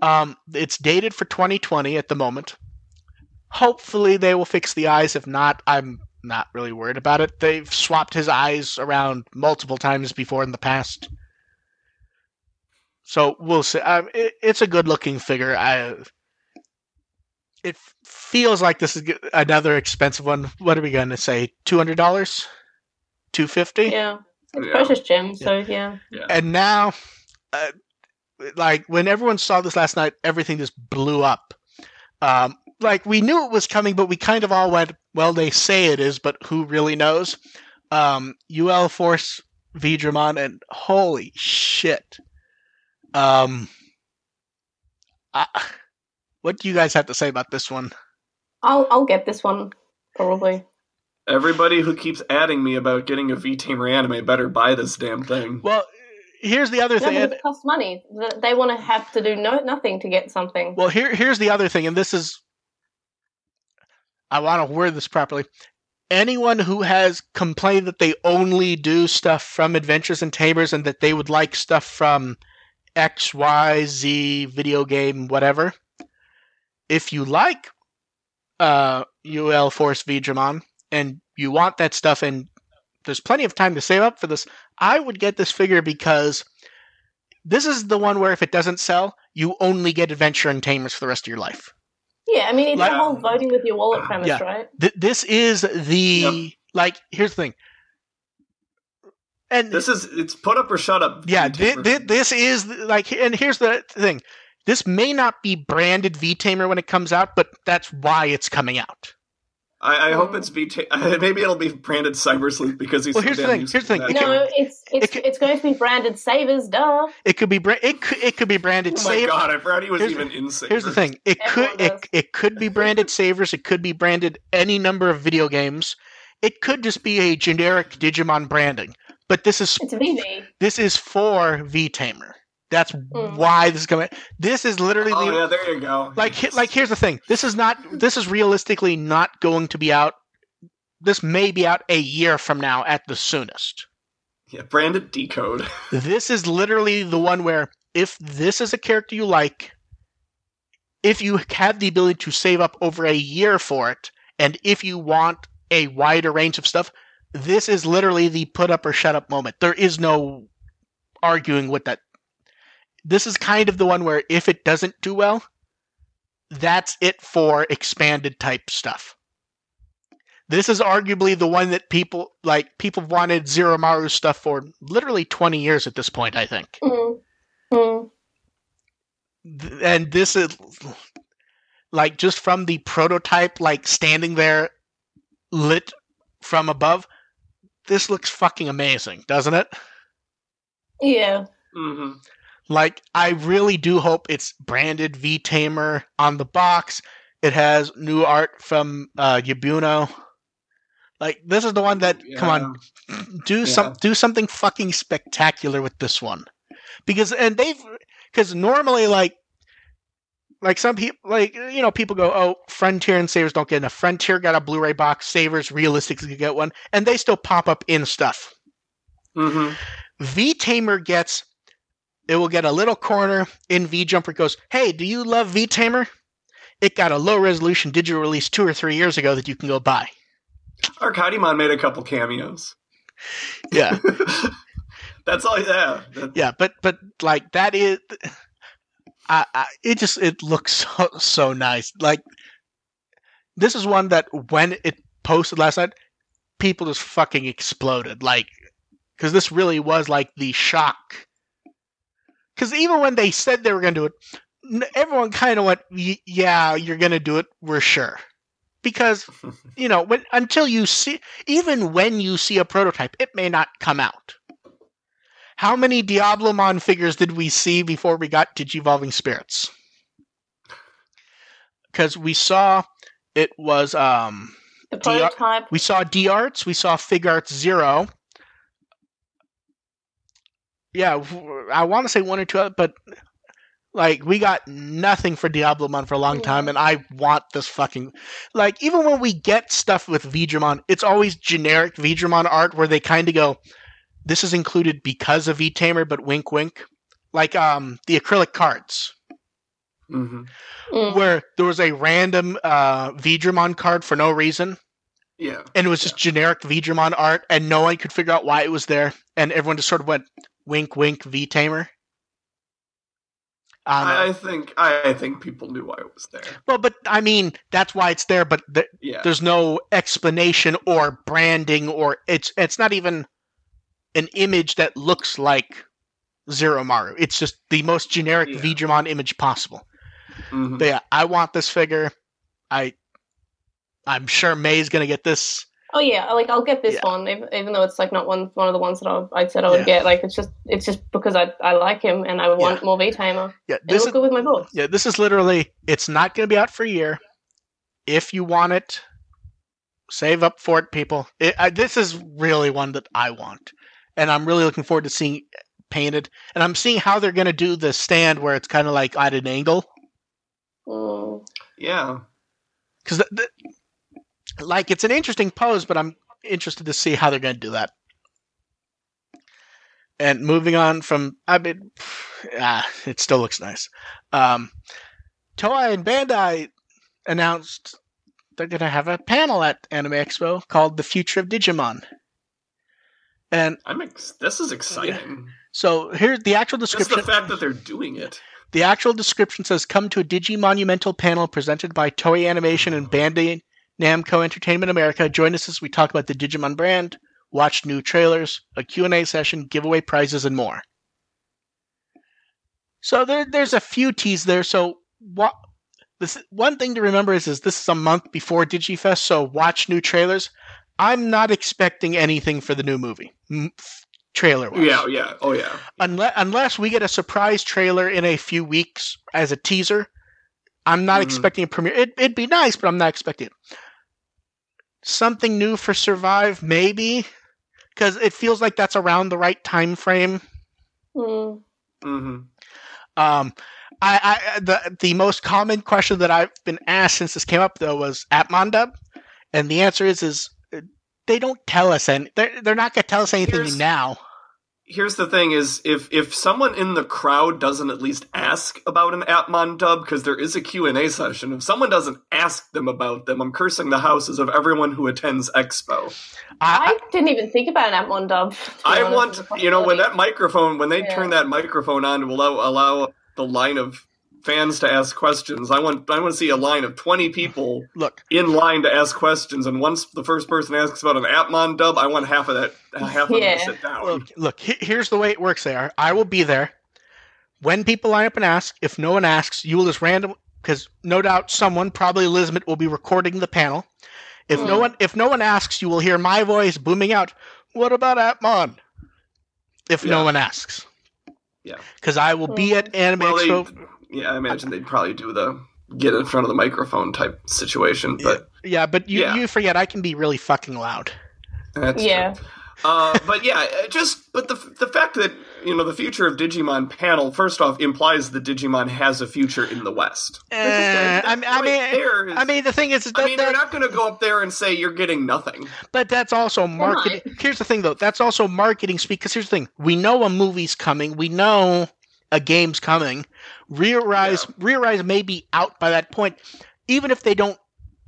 Um, it's dated for 2020 at the moment. Hopefully they will fix the eyes. If not, I'm not really worried about it. They've swapped his eyes around multiple times before in the past. So we'll see. Um, it, it's a good looking figure. I, it feels like this is another expensive one. What are we going to say? Two hundred dollars, two fifty. Yeah, it's Yeah. precious gem. So yeah. And now, uh, like when everyone saw this last night, everything just blew up. Um, like we knew it was coming, but we kind of all went, "Well, they say it is, but who really knows?" Um, UL Force Vidramon, and holy shit! Um, I, what do you guys have to say about this one? I'll I'll get this one probably. Everybody who keeps adding me about getting a V-Team reanimate better buy this damn thing. Well, here's the other No, thing. but it costs money. They want to have to do no nothing to get something. Well, here here's the other thing, and this is I want to word this properly. Anyone who has complained that they only do stuff from Adventures and Tamers and that they would like stuff from X, Y, Z, video game, whatever. If you like uh, Ulforce Veedramon and you want that stuff and there's plenty of time to save up for this, I would get this figure because this is the one where if it doesn't sell, you only get Adventure and Tamers for the rest of your life. yeah, I mean it's Like- the whole voting with your wallet premise, Yeah. right? Th- this is the Yep. like. Here's the thing, and This is it's put up or shut up. yeah, V-Team thi- thi- this is like, and here's the thing. This may not be branded V Tamer when it comes out, but that's why it's coming out. I, I hope Um, it's V. *laughs* Maybe it'll be branded Cyber Sleuth because he's. Well, here's the thing, here's the thing, it No, it's it's could- it's going to be branded Savers, duh. It could be bra- it could, it could be branded Oh my Saver. god! I forgot he was Here's- even in. Savers. Here's the thing. It could Everyone it, does. it could be branded *laughs* Savers. It could be branded any number of video games. It could just be a generic Digimon branding. But this is It's VV. this is for V Tamer. That's Mm. why this is coming. This is literally Oh the, yeah, there you go. like he- like here's the thing. This is not this is realistically not going to be out. This may be out a year from now at the soonest. yeah, branded decode. *laughs* This is literally the one where if this is a character you like, if you have the ability to save up over a year for it, and if you want a wider range of stuff, this is literally the put up or shut up moment. There is no arguing with that. This is kind of the one where if it doesn't do well, that's it for expanded type stuff. This is arguably the one that people like people wanted Zero Maru stuff for literally 20 years at this point, I think. Mm. Mm. Th- And this is like just from the prototype like standing there lit from above, this looks fucking amazing, doesn't it? Yeah. hmm Like I really do hope it's branded V Tamer on the box. It has new art from uh Yabuno. Like this is the one that come on, do some do something fucking spectacular with this one. Because and they've because normally like like some people like you know people go oh frontier and savers don't get enough. Frontier got a blu-ray box. Savers realistically get one. And they still pop up in stuff. Mm-hmm. v tamer gets it will get a little corner in v jumper goes hey do you love v tamer it got a low resolution digital release two or three years ago that you can go buy Arcadimon made a couple cameos. yeah *laughs* That's all. Yeah. Yeah but but like that is I, I, it just it looks *laughs* so so nice. Like this is one that when it posted last night, people just fucking exploded. Like because this really was like the shock. Because even when they said they were going to do it, everyone kind of went, "Yeah, you're going to do it. We're sure." Because *laughs* you know, when until you see, even when you see a prototype, it may not come out. How many Diablomon figures did we see before we got Digivolving Spirits? Because we saw it was um The DR prototype. we saw D Arts, we saw Figuarts Zero. Yeah, I want to say one or two, other, but like we got nothing for Diablomon for a long time, and I want this fucking like even when we get stuff with Veedramon, it's always generic Veedramon art where they kind of go, "This is included because of V Tamer," but wink, wink, like um the acrylic cards. Hmm Mm. where there was a random uh Veedramon card for no reason. Yeah. and it was just generic Veedramon art, and no one could figure out why it was there, and everyone just sort of went wink, wink, V Tamer. Um, I, think I think people knew why it was there. well, but I mean that's why it's there, but Yeah. there's no explanation or branding, or it's it's not even an image that looks like Zero Maru. It's just the most generic Yeah. Veedramon image possible. Mhm. But yeah, I want this figure. I I'm sure May's gonna get this. Oh yeah, like I'll get this Yeah. one, even, even though it's like not one one of the ones that I, I said I would Yeah. get. Like it's just it's just because I I like him and I want more V Tamer. Yeah, this it is look good with my book. Yeah, this is literally it's not going to be out for a year. If you want it, save up for it, people. It, I, this is really one that I want, and I'm really looking forward to seeing it painted. And I'm seeing how they're going to do the stand where it's kind of like at an angle, Mm. yeah. because like it's an interesting pose, but I'm interested to see how they're going to do that. And moving on from, I mean, *sighs* ah, it still looks nice. Um, Toei and Bandai announced they're going to have a panel at Anime Expo called "The Future of Digimon." And I'm ex- this is exciting. so here's the actual Just description. the fact that they're doing it. The actual description says, "Come to a Digimonumental panel presented by Toei Animation and Bandai Namco Entertainment America. Join us as we talk about the Digimon brand, watch new trailers, a Q&A session, giveaway prizes, and more." So there, there's a few teas there. So what? This one thing to remember is, is this is a month before DigiFest, so watch new trailers. I'm not expecting anything for the new movie, m- trailer wise Yeah, yeah. Oh yeah. unless unless we get a surprise trailer in a few weeks as a teaser, I'm not Mhm. expecting a premiere. It, it'd be nice, but I'm not expecting it. Something new for Survive, maybe, because it feels like that's around the right time frame. Mm. hmm Um, I, I the the most common question that I've been asked since this came up though was Appmon dub, and the answer is is uh, they don't tell us any. They're they're not gonna tell us anything Here's- now. Here's the thing: is if if someone in the crowd doesn't at least ask about an Appmon dub, because there is a Q and A session. If someone doesn't ask them about them, I'm cursing the houses of everyone who attends Expo. I, I didn't even think about an Appmon dub. I honest, want, you know, when that microphone, when they Yeah. turn that microphone on to allow allow the line of fans to ask questions, I want I want to see a line of 20 people look, in line to ask questions, and once the first person asks about an Appmon dub, I want half of that half of them to sit down. Look, look. Here's the way it works. There, I will be there when people line up and ask. If no one asks, you will just random because no doubt someone, probably Elizabeth, will be recording the panel. If no Hmm. one, if no one asks, you will hear my voice booming out. What about Appmon? If no one asks, Yeah. because I will be at Anime Well, they- Expo. Yeah, I imagine they'd probably do the get in front of the microphone type situation, but Yeah, but you Yeah. you forget I can be really fucking loud. that's Yeah. true. Uh, but yeah, *laughs* uh, just but the the fact that you know the future of Digimon panel first off implies that Digimon has a future in the West. Uh, I, mean- I mean, there is- I mean, the thing is, is I mean, that- they're not going to go up there and say you're getting nothing. But that's also marketing. Here's the thing, though. That's also marketing speak. Because here's the thing: we know a movie's coming. We know a game's coming. Re-Rise, Re-Rise may be out by that point. Even if they don't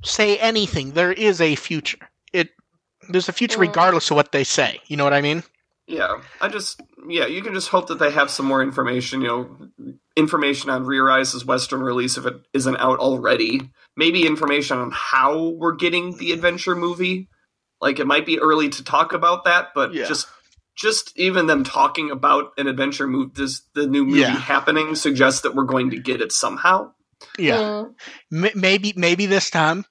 say anything, there is a future. It there's a future Mm. regardless of what they say. You know what I mean? Yeah, I just yeah, you can just hope that they have some more information. You know, information on Re-Rise's Western release if it isn't out already. Maybe information on how we're getting the adventure movie. Like it might be early to talk about that, but Yeah. just just even them talking about an adventure movie, this the new movie Yeah. happening suggests that we're going to get it somehow. Yeah. Mm. M- maybe maybe this time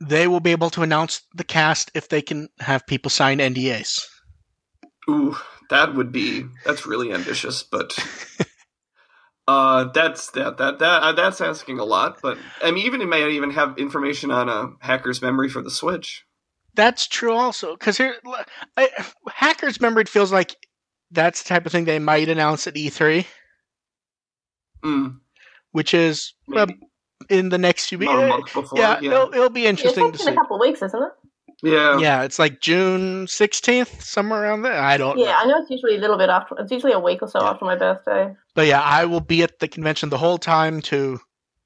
they will be able to announce the cast if they can have people sign NDAs. Ooh, that would be that's really ambitious, but *laughs* uh, that's that that that uh, that's asking a lot. But I mean, even it may even have information on a hacker's memory for the Switch. That's true also because here, I, hackers memory it feels like that's the type of thing they might announce at E3, Mm, which is uh, in the next few weeks. about a month before. Yeah, Yeah, It'll, it'll be Yeah, it's interesting like to in see. a couple of weeks, isn't it? yeah. Yeah, it's like June sixteenth, somewhere around there. I don't Yeah, know, I know it's usually a little bit after. It's usually a week or so Yeah. after my birthday. but yeah, I will be at the convention the whole time to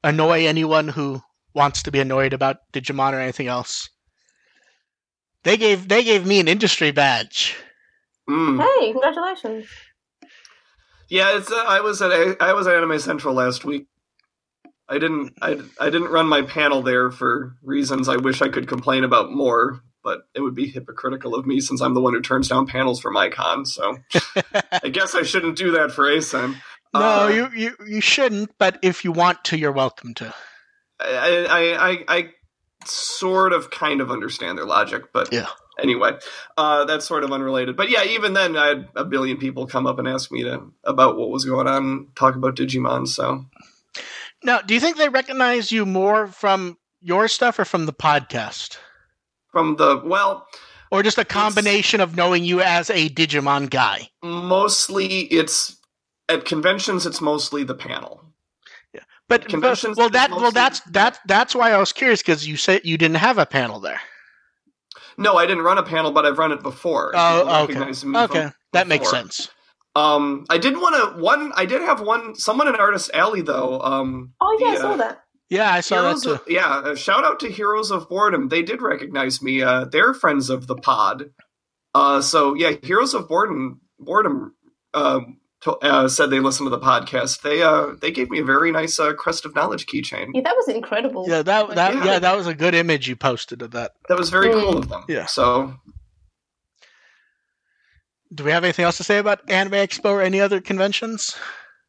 annoy anyone who wants to be annoyed about Digimon or anything else. They gave they gave me an industry badge. Mm. Hey, congratulations! Yeah, it's. Uh, I was at I was at Anime Central last week. I didn't. I, I didn't run my panel there for reasons I wish I could complain about more, but it would be hypocritical of me since I'm the one who turns down panels for my con. So *laughs* I guess I shouldn't do that for ACEN. No, Uh, you, you you shouldn't. But if you want to, you're welcome to. I, I, I, I sort of kind of understand their logic, but Yeah. anyway, uh, that's sort of unrelated. But yeah, even then, I had a billion people come up and ask me to about what was going on, talk about Digimon. So Now, do you think they recognize you more from your stuff or from the podcast, from the well, or just a combination of knowing you as a Digimon guy? mostly it's at conventions. It's mostly the panel. But, but well, that well, that's that that's why I was curious because you said you didn't have a panel there. No, I didn't run a panel, but I've run it before. Oh, okay, okay, that makes sense. Um, I did want to one. I did have one. Someone in Artist Alley though. Um, Oh yeah, I saw uh, that. Yeah, I saw Heroes that too. of, yeah, uh, shout out to Heroes of Boredom. They did recognize me. Uh, they're friends of the pod. Uh, so yeah, Heroes of Boredom. Boredom um, to, uh, said they listened to the podcast. They uh, they gave me a very nice uh, Crest of Knowledge keychain. Yeah, that was incredible. Yeah, that that Yeah. yeah, that was a good image you posted of that. That was very Mm. cool of them. Yeah. So Do we have anything else to say about Anime Expo or any other conventions?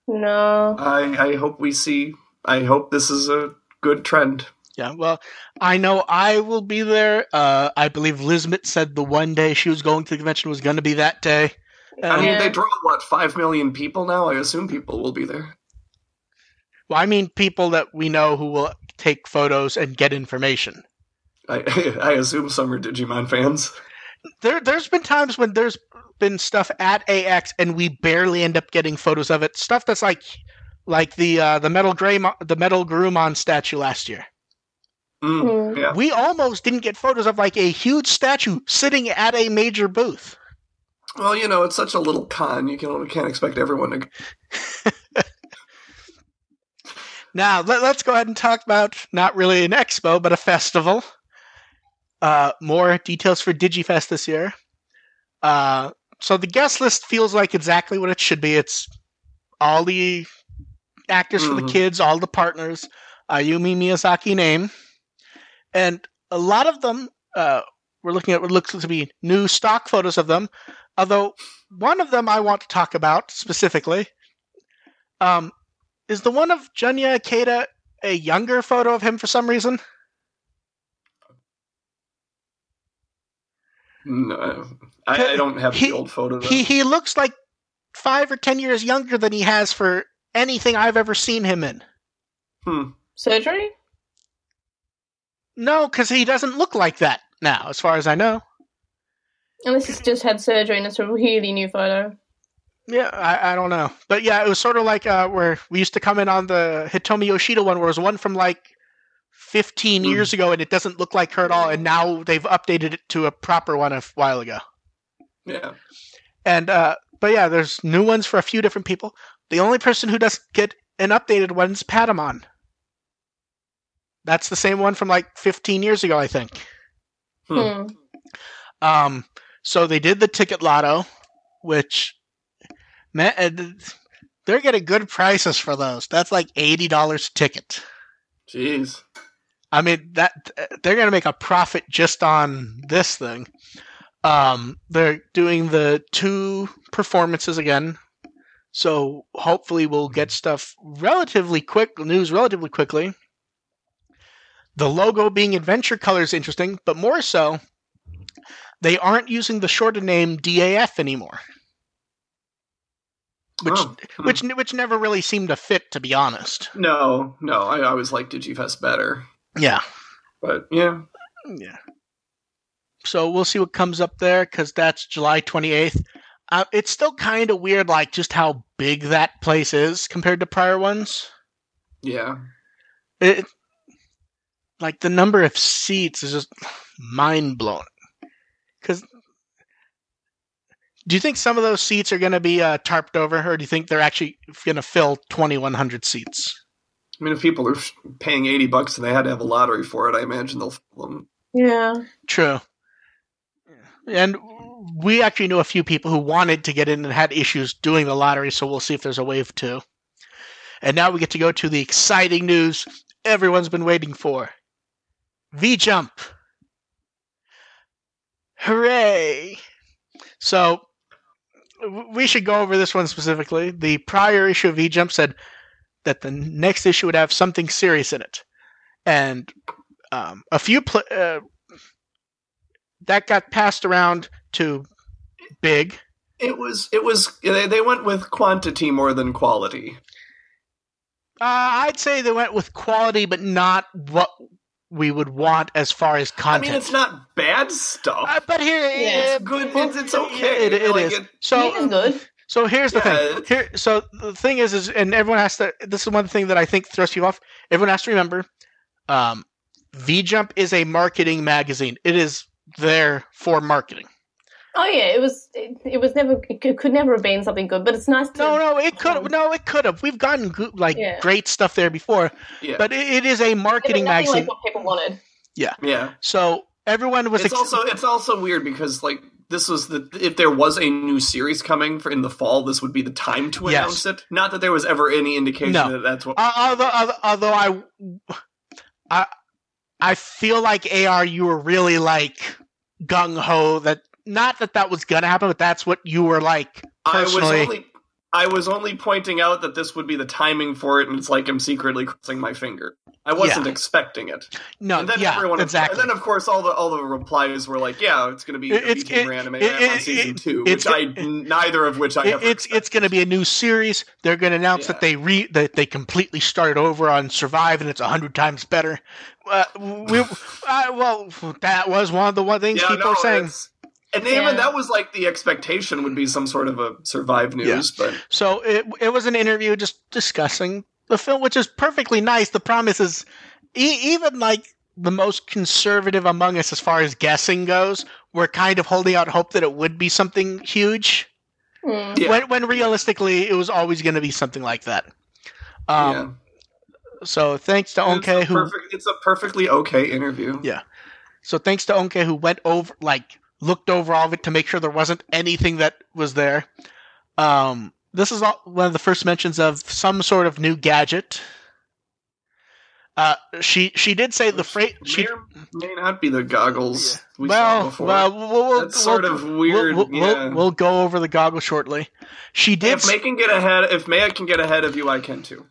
No. I I hope we see. I hope this is a good trend. Yeah, well, I know I will be there. Uh, I believe Lizmit said the one day she was going to the convention was going to be that day. I Um, mean, Yeah. they draw what five million people now. I assume people will be there. Well, I mean people that we know who will take photos and get information. I *laughs* I assume some are Digimon fans. There, there's been times when there's been stuff at AX and we barely end up getting photos of it. Stuff that's like, like the uh, the metal gray, the metal Garurumon statue last year. Mm, Mm. yeah. We almost didn't get photos of like a huge statue sitting at a major booth. Well, you know, it's such a little con. You can can't expect everyone to. *laughs* Now let, us go ahead and talk about not really an expo, but a festival. Uh, more details for DigiFest this year. Uh, so the guest list feels like exactly what it should be. It's all the actors for Mhm. the kids, all the partners, Ayumi Miyazaki name, and a lot of them. Uh, we're looking at what looks to be new stock photos of them. Although one of them I want to talk about specifically. Um, is the one of Junya Ikeda a younger photo of him for some reason? No, I, I don't have He- the old photo. Though. He he looks like five or ten years younger than he has for anything I've ever seen him in. Hmm. Surgery? No, because he doesn't look like that now, as far as I know. Unless he's just had surgery and it's a really new photo. Yeah, I, I don't know, but yeah, it was sort of like uh, where we used to come in on the Hitomi Yoshida one, where it was one from like fifteen Hmm. years ago, and it doesn't look like her at all, and now they've updated it to a proper one a while ago. Yeah. And uh, but yeah, there's new ones for a few different people. The only person who doesn't get an updated one is Patamon. That's the same one from like 15 years ago, I think. Hmm. Hmm. Um, so they did the ticket lotto, which man, uh, they're getting good prices for those. That's like eighty dollars a ticket. Jeez. I mean that they're going to make a profit just on this thing. Um, they're doing the two performances again, so hopefully we'll get stuff relatively quick news relatively quickly. The logo being Adventure Color is interesting, but more so, they aren't using the shorter name DAF anymore, which Oh, hmm. which which never really seemed to fit, to be honest. No, no, I always liked Digifest better. Yeah, But yeah. yeah. So we'll see what comes up there because that's July twenty eighth. Uh, it's still kind of weird, like just how big that place is compared to prior ones. Yeah. It, like the number of seats is just mind blowing. Because do you think some of those seats are going to be uh, tarped over, or do you think they're actually going to fill twenty one hundred seats? I mean, if people are paying 80 bucks and they had to have a lottery for it, I imagine they'll fill them. Yeah. True. And we actually knew a few people who wanted to get in and had issues doing the lottery, so we'll see if there's a wave two. And now we get to go to the exciting news everyone's been waiting for V Jump. Hooray! So, we should go over this one specifically. The prior issue of V Jump said that the next issue would have something serious in it. And um, a few pl- uh, that got passed around to Big. It was, it was, they, they went with quantity more than quality. Uh, I'd say they went with quality, but not what we would want as far as content. I mean, it's not bad stuff. Uh, but here, Yeah. it's good. It's, it's okay. It, it Like, is. it- so, It is good. so here's the Yeah, thing. Here, so the thing is, is, and everyone has to. This is one thing that I think throws you off. Everyone has to remember, um, V Jump is a marketing magazine. It is there for marketing. Oh yeah, it was. It, it was never. It could, could never have been something good, but it's nice to. No, no, it could. Um, No, it could have. We've gotten go- like Yeah. great stuff there before, yeah. but it, it is a marketing nothing magazine. like what people wanted. yeah. Yeah. so everyone was. It's ex- also it's also weird because like this was the if there was a new series coming for in the fall, this would be the time to Yes. announce it. Not that there was ever any indication No. that that's what. Uh, although, although, although I, I, I feel like AR, you were really like gung ho that not that that was gonna happen, but that's what you were like I was only I was only pointing out that this would be the timing for it, and it's like I'm secretly crossing my finger. I wasn't expecting it. no, and then yeah, everyone, exactly. And then of course all the all the replies were like, "Yeah, it's going to be It- a it's- it- anime it- on season two, which I neither of which I ever. it's it's going to be a new series. They're going to announce Yeah. that they re that they completely started over on Survive, and it's a hundred times better. Uh, we, *laughs* uh, well, that was one of the one things yeah, people no, were saying. it's- And Yeah. even that was like the expectation would be some sort of a survive news, but So it it was an interview just discussing the film, which is perfectly nice. The promise is e- even like the most conservative among us, as far as guessing goes, we're kind of holding out hope that it would be something huge. Hmm. Yeah. When when realistically, it was always going to be something like that. Um, yeah. So thanks to It's Onke who perfect- it's a perfectly okay interview. Yeah. so thanks to Onke who went over like looked over all of it to make sure there wasn't anything that was there. Um, this is all, one of the first mentions of some sort of new gadget. Uh, she she did say the freight. She may or may not be the goggles we saw well before. well we'll, we'll, That's sort we'll- of weird. We'll, we'll, yeah. we'll, we'll go over the goggles shortly. She did. if May can get ahead, if Maya can get ahead of you, I can too.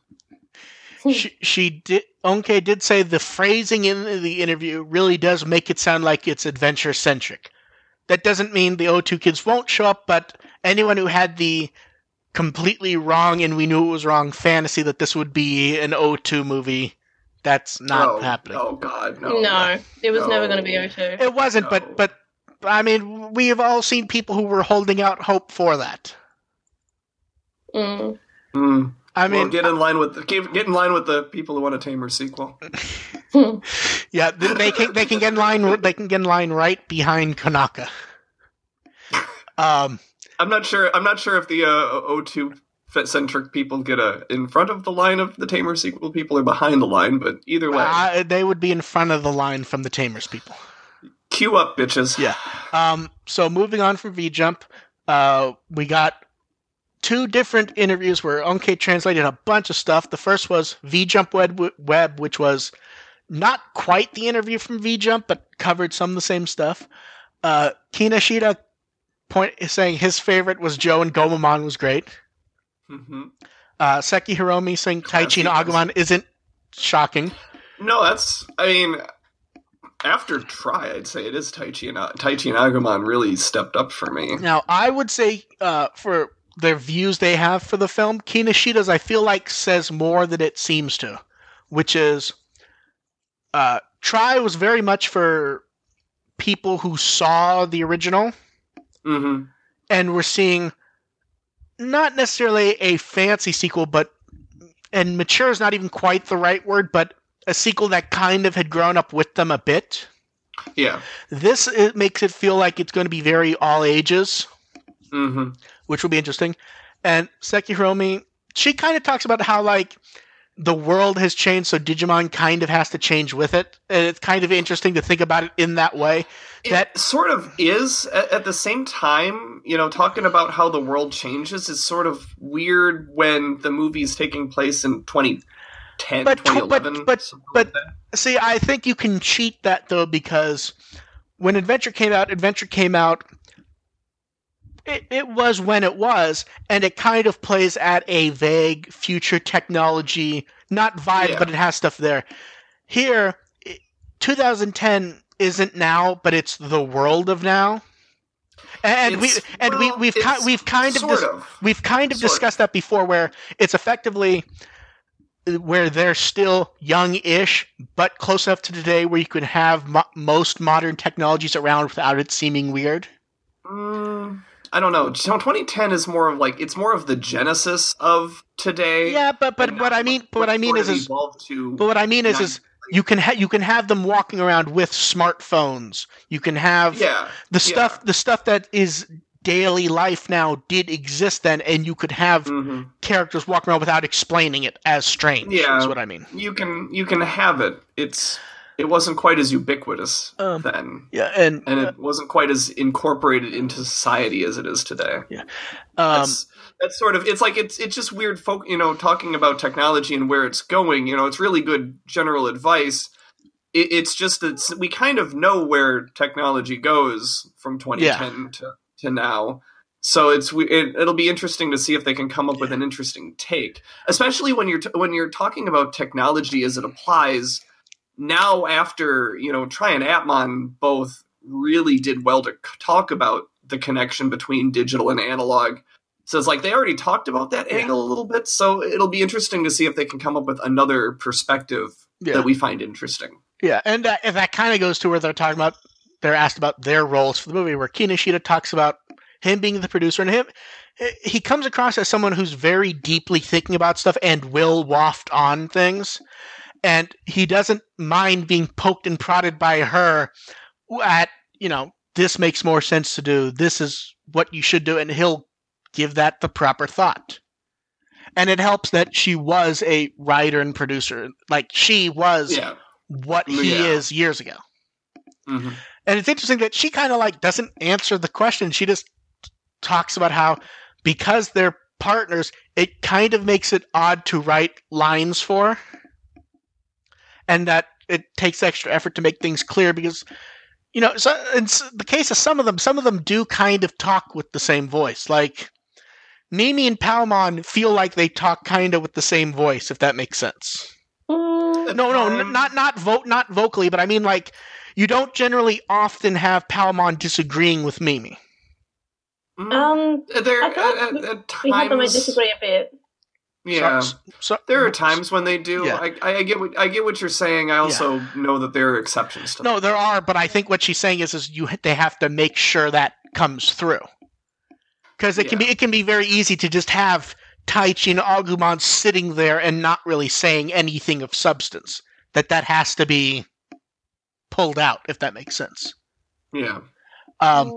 she, she did Onke did say the phrasing in the interview really does make it sound like it's adventure centric. That doesn't mean the O2 kids won't show up, but anyone who had the completely wrong and we knew it was wrong fantasy that this would be an O2 movie, that's not oh, happening. Oh God, no. No, it was never going to be O2. It wasn't, No. but but I mean, we have all seen people who were holding out hope for that. Mm. Mm. I well, mean, get in line with the get, get in line with the people who want a Tamer sequel. *laughs* yeah, they can they can get in line. They can get in line right behind Kanaka. Um, I'm not sure. I'm not sure if the uh, O2 centric people get a in front of the line of the Tamer sequel people or behind the line, but either way, uh, they would be in front of the line from the Tamers people. queue up, bitches. Yeah. Um, so moving on from V Jump, uh, we got two different interviews where Onke translated a bunch of stuff. The first was V Jump Web, Web, which was not quite the interview from V Jump, but covered some of the same stuff. Uh, Kinoshita point saying his favorite was Joe and Gomamon was great. hmm Uh, Seki Hiromi saying Taichi and Agumon isn't shocking. No, that's. I mean, after tri, I'd say it is Taichi and Taichi and Agumon really stepped up for me. Now, I would say uh, for the views they have for the film, Kinoshita's I feel like says more than it seems to, which is uh, tri was very much for people who saw the original hmm and were seeing not necessarily a fancy sequel, but and mature is not even quite the right word, but a sequel that kind of had grown up with them a bit. Yeah. This it makes it feel like it's going to be very all ages. Hmm which will be interesting. And Seki Hiromi, she kind of talks about how like the world has changed, so Digimon kind of has to change with it. And it's kind of interesting to think about it in that way. It That- sort of is. At, at the same time, you know, talking about how the world changes is sort of weird when the movie's taking place in 2010, But tw- but- 2011. but- something but- like. See, I think you can cheat that though because when Adventure came out, Adventure came out. It, it was when it was, and it kind of plays at a vague future technology, not vibe, Yeah. but it has stuff there. Here, 2010 isn't now, but it's the world of now. And we It's- and we well, we've ki- we've kind of dis- of. We've kind of Sort of. discussed that before, where it's effectively uh, where they're still young-ish, but close enough to today where you can have mo- most modern technologies around without it seeming weird. Mm, I don't know. So 2010 is more of like it's more of the genesis of today. Yeah, but but what I mean, but what I mean is, is to. but what I mean is, is you can ha- you can have them walking around with smartphones. You can have yeah, the yeah. stuff the stuff that is daily life now did exist then, and you could have hmm characters walking around without explaining it as strange. Yeah. is what I mean. You can you can have it. It's it wasn't quite as ubiquitous Um, then, Yeah, and and it wasn't quite as incorporated into society as it is today. um, That's, that's sort of it's like it's it's just weird folk you know talking about technology and where it's going you know it's really good general advice. It, it's just that we kind of know where technology goes from 2010 to, to now. So it's it, it'll be interesting to see if they can come up with an interesting take especially when you're t- when you're talking about technology as it applies now after you know tri and Appmon both really did well to talk about the connection between digital and analog so it's like they already talked about that angle a little bit. So it'll be interesting to see if they can come up with another perspective yeah. that we find interesting. Yeah, and uh, if that kind of goes to where they're talking about, they're asked about their roles for the movie, where Kinoshita talks about him being the producer and him. He comes across as someone who's very deeply thinking about stuff and will waft on things, and he doesn't mind being poked and prodded by her at you know this makes more sense to do. This is what you should do, and he'll give that the proper thought. And it helps that she was a writer and producer, like she was Yeah. what he Yeah. is years ago. hmm And it's interesting that she kind of like doesn't answer the question. She just talks about how because they're partners, it kind of makes it odd to write lines for, and that it takes extra effort to make things clear because. You know, so in the case of some of them, some of them do kind of talk with the same voice. Like Mimi and Palmon feel like they talk kind of with the same voice, if that makes sense. Mm, No, no, Um, n- not not vo- not vocally, but I mean like you don't generally often have Palmon disagreeing with Mimi. Um, there I thought at, at, at we had them. Disagree a bit. Yeah. So, so- there are times when they do. Yeah. I, I, I get what I get what you're saying. I also know that there are exceptions to No, there are, but I think what she's saying is is you they have to make sure that comes through. Because it can be it can be very easy to just have Taichi and Agumon sitting there and not really saying anything of substance. That that has to be pulled out, if that makes sense. Yeah. Um,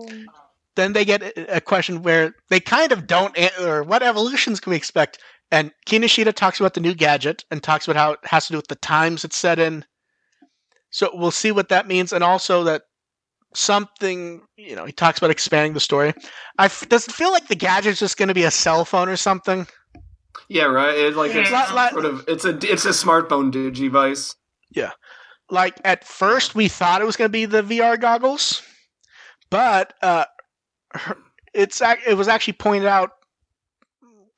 then they get a a question where they kind of don't an- or what evolutions can we expect and kinoshita talks about the new gadget and talks about how it has to do with the times it's set in so we'll see what that means and also that something. You know, he talks about expanding the story. I f- does it feel like the gadget's just going to be a cell phone or something? Yeah, right. It, like it's Yeah. Like- sort of it's a it's a smartphone digivice. Yeah, like at first we thought it was going to be the VR goggles, but uh, it's it was actually pointed out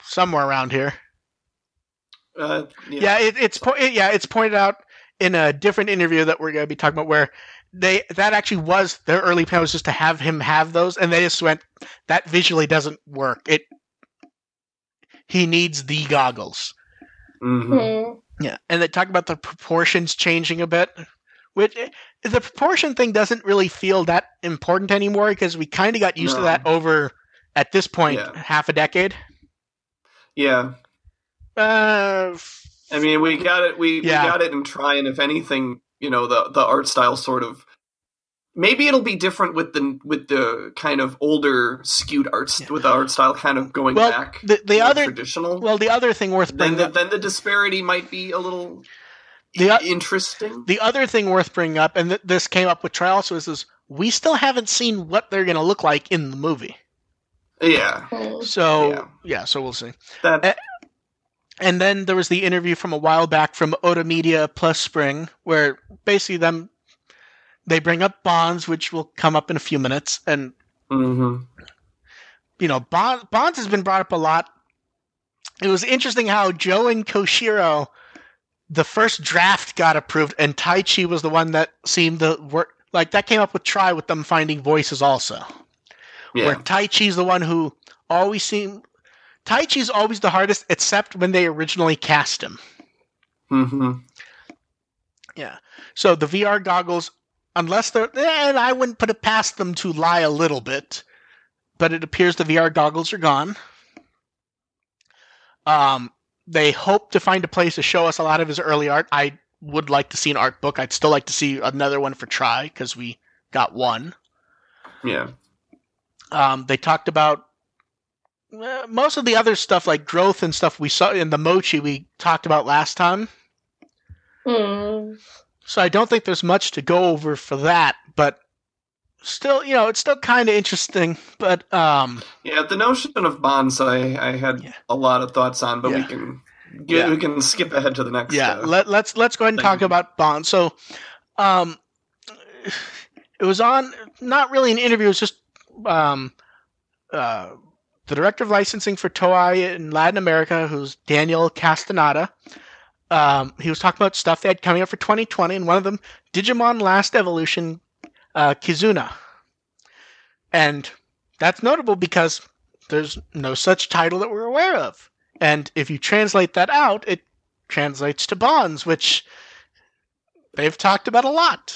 somewhere around here. Uh, Yeah, it, it's po- it, yeah, it's pointed out in a different interview that we're going to be talking about where they that actually was their early plan was just to have him have those, and they just went that visually doesn't work. It he needs the goggles. Mhm. Hmm. Yeah, and they talk about the proportions changing a bit, which the proportion thing doesn't really feel that important anymore because we kind of got used to that over at this point Yeah. half a decade. Yeah. Uh, I mean, we got it. We, Yeah. we got it in tri, and if anything, you know, the the art style sort of maybe it'll be different with the with the kind of older skewed arts Yeah. with the art style kind of going Well, back. the the other traditional. well the other thing worth then bringing the, up, then the disparity might be a little The interesting. the other thing worth bringing up, and th- this came up with tri also is, is we still haven't seen what they're going to look like in the movie. Yeah. So Yeah. yeah, so we'll see. that Eh, And then there was the interview from a while back from Otomedia plus Spring, where basically them they bring up Bonds, which will come up in a few minutes, and mhm. you know Bonds Bonds has been brought up a lot. It was interesting how Joe and Koshiro, the first draft got approved, and Taichi was the one that seemed to work. Like that came up with tri with them finding voices also. Where yeah, Taichi's the one who always seemed. Taichi's always the hardest, except when they originally cast him. hmm Yeah. So the VR goggles, unless they're, and I wouldn't put it past them to lie a little bit, but it appears the VR goggles are gone. Um, they hope to find a place to show us a lot of his early art. I would like to see an art book. I'd still like to see another one for tri because we got one. yeah. Um, they talked about uh, most of the other stuff like growth and stuff we saw in the mochi we talked about last time. Hmm. So I don't think there's much to go over for that, but still, you know, it's still kind of interesting. But um, Yeah, the notion of bonds, I, I had Yeah. a lot of thoughts on, but we can get, Yeah. we can skip ahead to the next. yeah, uh, let, let's let's go ahead and thank talk about Bond. So, um, it was on not really an interview. It was just um, uh, the director of licensing for Toei in Latin America, who's Daniel Castaneda. Um, he was talking about stuff they had coming up for 2020, and one of them, Digimon Last Evolution, uh, Kizuna. And that's notable because there's no such title that we're aware of. And if you translate that out, it translates to bonds, which they've talked about a lot.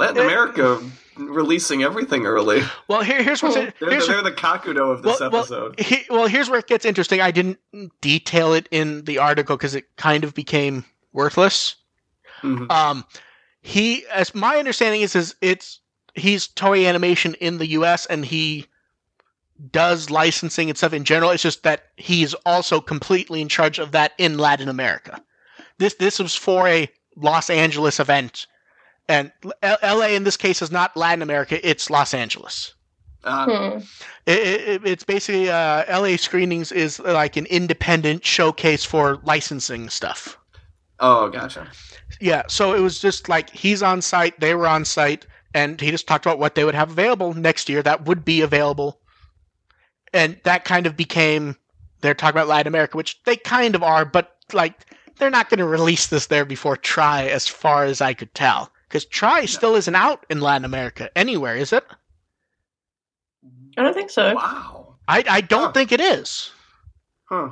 Latin. America releasing everything early. Well, here, here's what's. They're, here's the, they're the Kakudo of this well, well, episode. he, well, here's where it gets interesting. I didn't detail it in the article because it kind of became worthless. Mhm. Um, he, as my understanding is, is it's he's Toei Animation in the U.S. and he does licensing and stuff in general. It's just that he's also completely in charge of that in Latin America. This this was for a Los Angeles event, and L- L.A. in this case is not Latin America; it's Los Angeles. Hmm. It, it, it's basically uh, LA screenings is like an independent showcase for licensing stuff. oh, gotcha. Yeah, so it was just like he's on site, they were on site, and he just talked about what they would have available next year that would be available. And that kind of became they're talking about Latin America, which they kind of are, but like they're not going to release this there before tri, as far as I could tell, because tri still isn't out in Latin America anywhere, is it? I don't think so. Wow. I I don't Huh. think it is. Huh.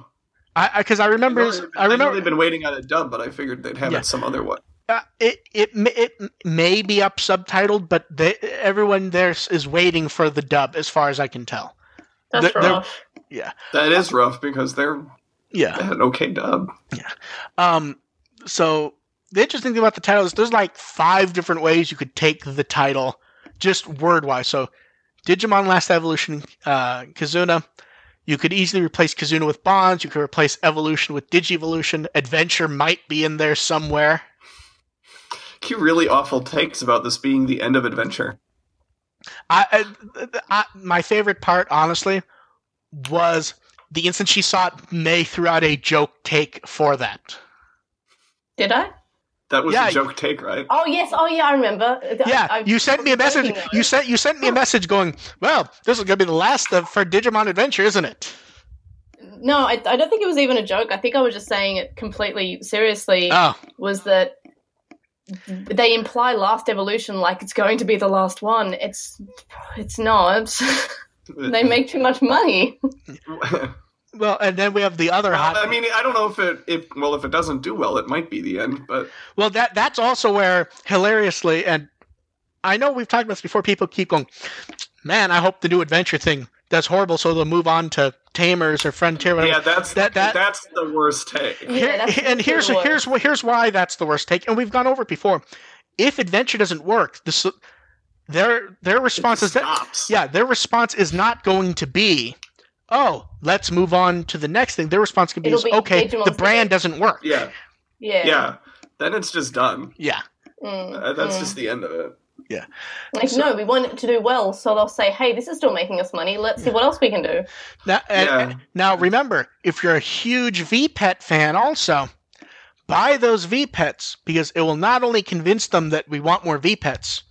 I because I, remember know they've- I remember they've been waiting on a dub, but I figured they'd have Yeah. it some other way. Uh, it it may- it may be up subtitled, but they, everyone there is waiting for the dub, as far as I can tell. That's They're- they're- rough. That is rough because they're they Yeah. had an okay dub. Yeah, um. So the interesting thing about the title is there's like five different ways you could take the title, just word wise. So, Digimon Last Evolution, uh, Kizuna. You could easily replace Kizuna with Bonds. You could replace Evolution with Digivolution. Adventure might be in there somewhere. making really awful takes about this being the end of adventure. I, I, I, my favorite part, honestly, was the instant she saw it. May threw out a joke take for that. Did I? That was Yeah. a joke take, right? Oh yes. Oh yeah, I remember. Yeah, I, I you sent me a message. You sent you sent me a message going, "Well, this is going to be the last of for Digimon Adventure, isn't it?" No, I, I don't think it was even a joke. I think I was just saying it completely seriously. Oh, was that they imply last evolution like it's going to be the last one. It's it's not. *laughs* they *laughs* make too much money. *laughs* well, and then we have the other hot. I mean, I don't know if it if well if it doesn't do well, it might be the end. But Well, that that's also where hilariously, and I know we've talked about this before. People keep going, "Man, I hope the new adventure thing that's horrible, so they'll move on to Tamers or Frontier." Whatever. yeah, that's That- that- that's the worst take. Yeah, Here- and here's the worst. here's here's why that's the worst take, and we've gone over it before. If adventure doesn't work, this their their response is that stops. yeah, their response is not going to be, oh, let's move on to the next thing. Their response can be, is, be okay, the brand doesn't work. yeah, Yeah. yeah. Then it's just done. Yeah. Mm, Uh, That's mm. just the end of it. Yeah. Like no, we want it to do well, so they'll say, "Hey, this is still making us money. Let's see what else we can do." Now, and- Yeah. and- now remember, if you're a huge VPET fan, also buy those VPETs because it will not only convince them that we want more VPETs,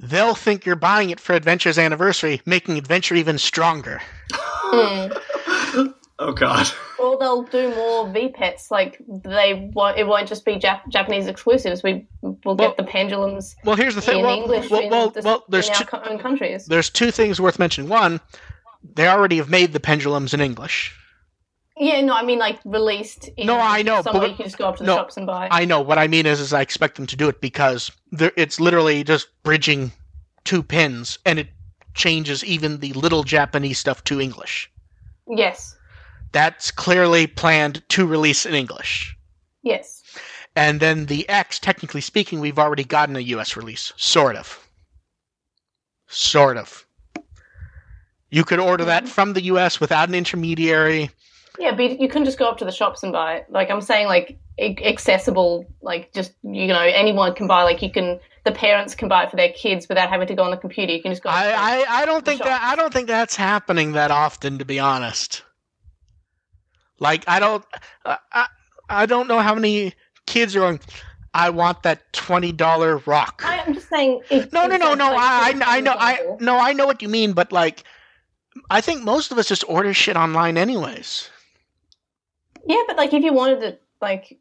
they'll think you're buying it for Adventure's anniversary, making Adventure even stronger. Mm. Oh God. Or they'll do more VPETs. Like they won't. It won't just be Jap- Japanese exclusives. We will Well- get the pendulums Well, here's the thing. in Well, English well, in, well, the- well, there's in our two, co- own countries. there's two things worth mentioning. One, they already have made the pendulums in English. Yeah, no, I mean like released. In No, I know, Somewhere but- you can just go up to the no, shops and buy. I know. What I mean is, is I expect them to do it because it's literally just bridging two pins, and it changes even the little Japanese stuff to English. yes, That's clearly planned to release in English. yes. And then the X, technically speaking, we've already gotten a US release. Sort of. Sort of. You could order that mm-hmm. from the US without an intermediary. Yeah, but you can just go up to the shops and buy it. Like I'm saying, like accessible, like just you know anyone can buy. Like you can, the parents can buy it for their kids without having to go on the computer. You can just go. up to the- I, I, I don't think the that I don't think that's happening that often, to be honest. Like I don't, I, I, I don't know how many kids are going. I want that twenty dollar rock. I, am just saying. It, No, no, no, no. like, I, I, I know, I no, I know what you mean, but like, I think most of us just order shit online, anyways. Yeah, but like if you wanted it, like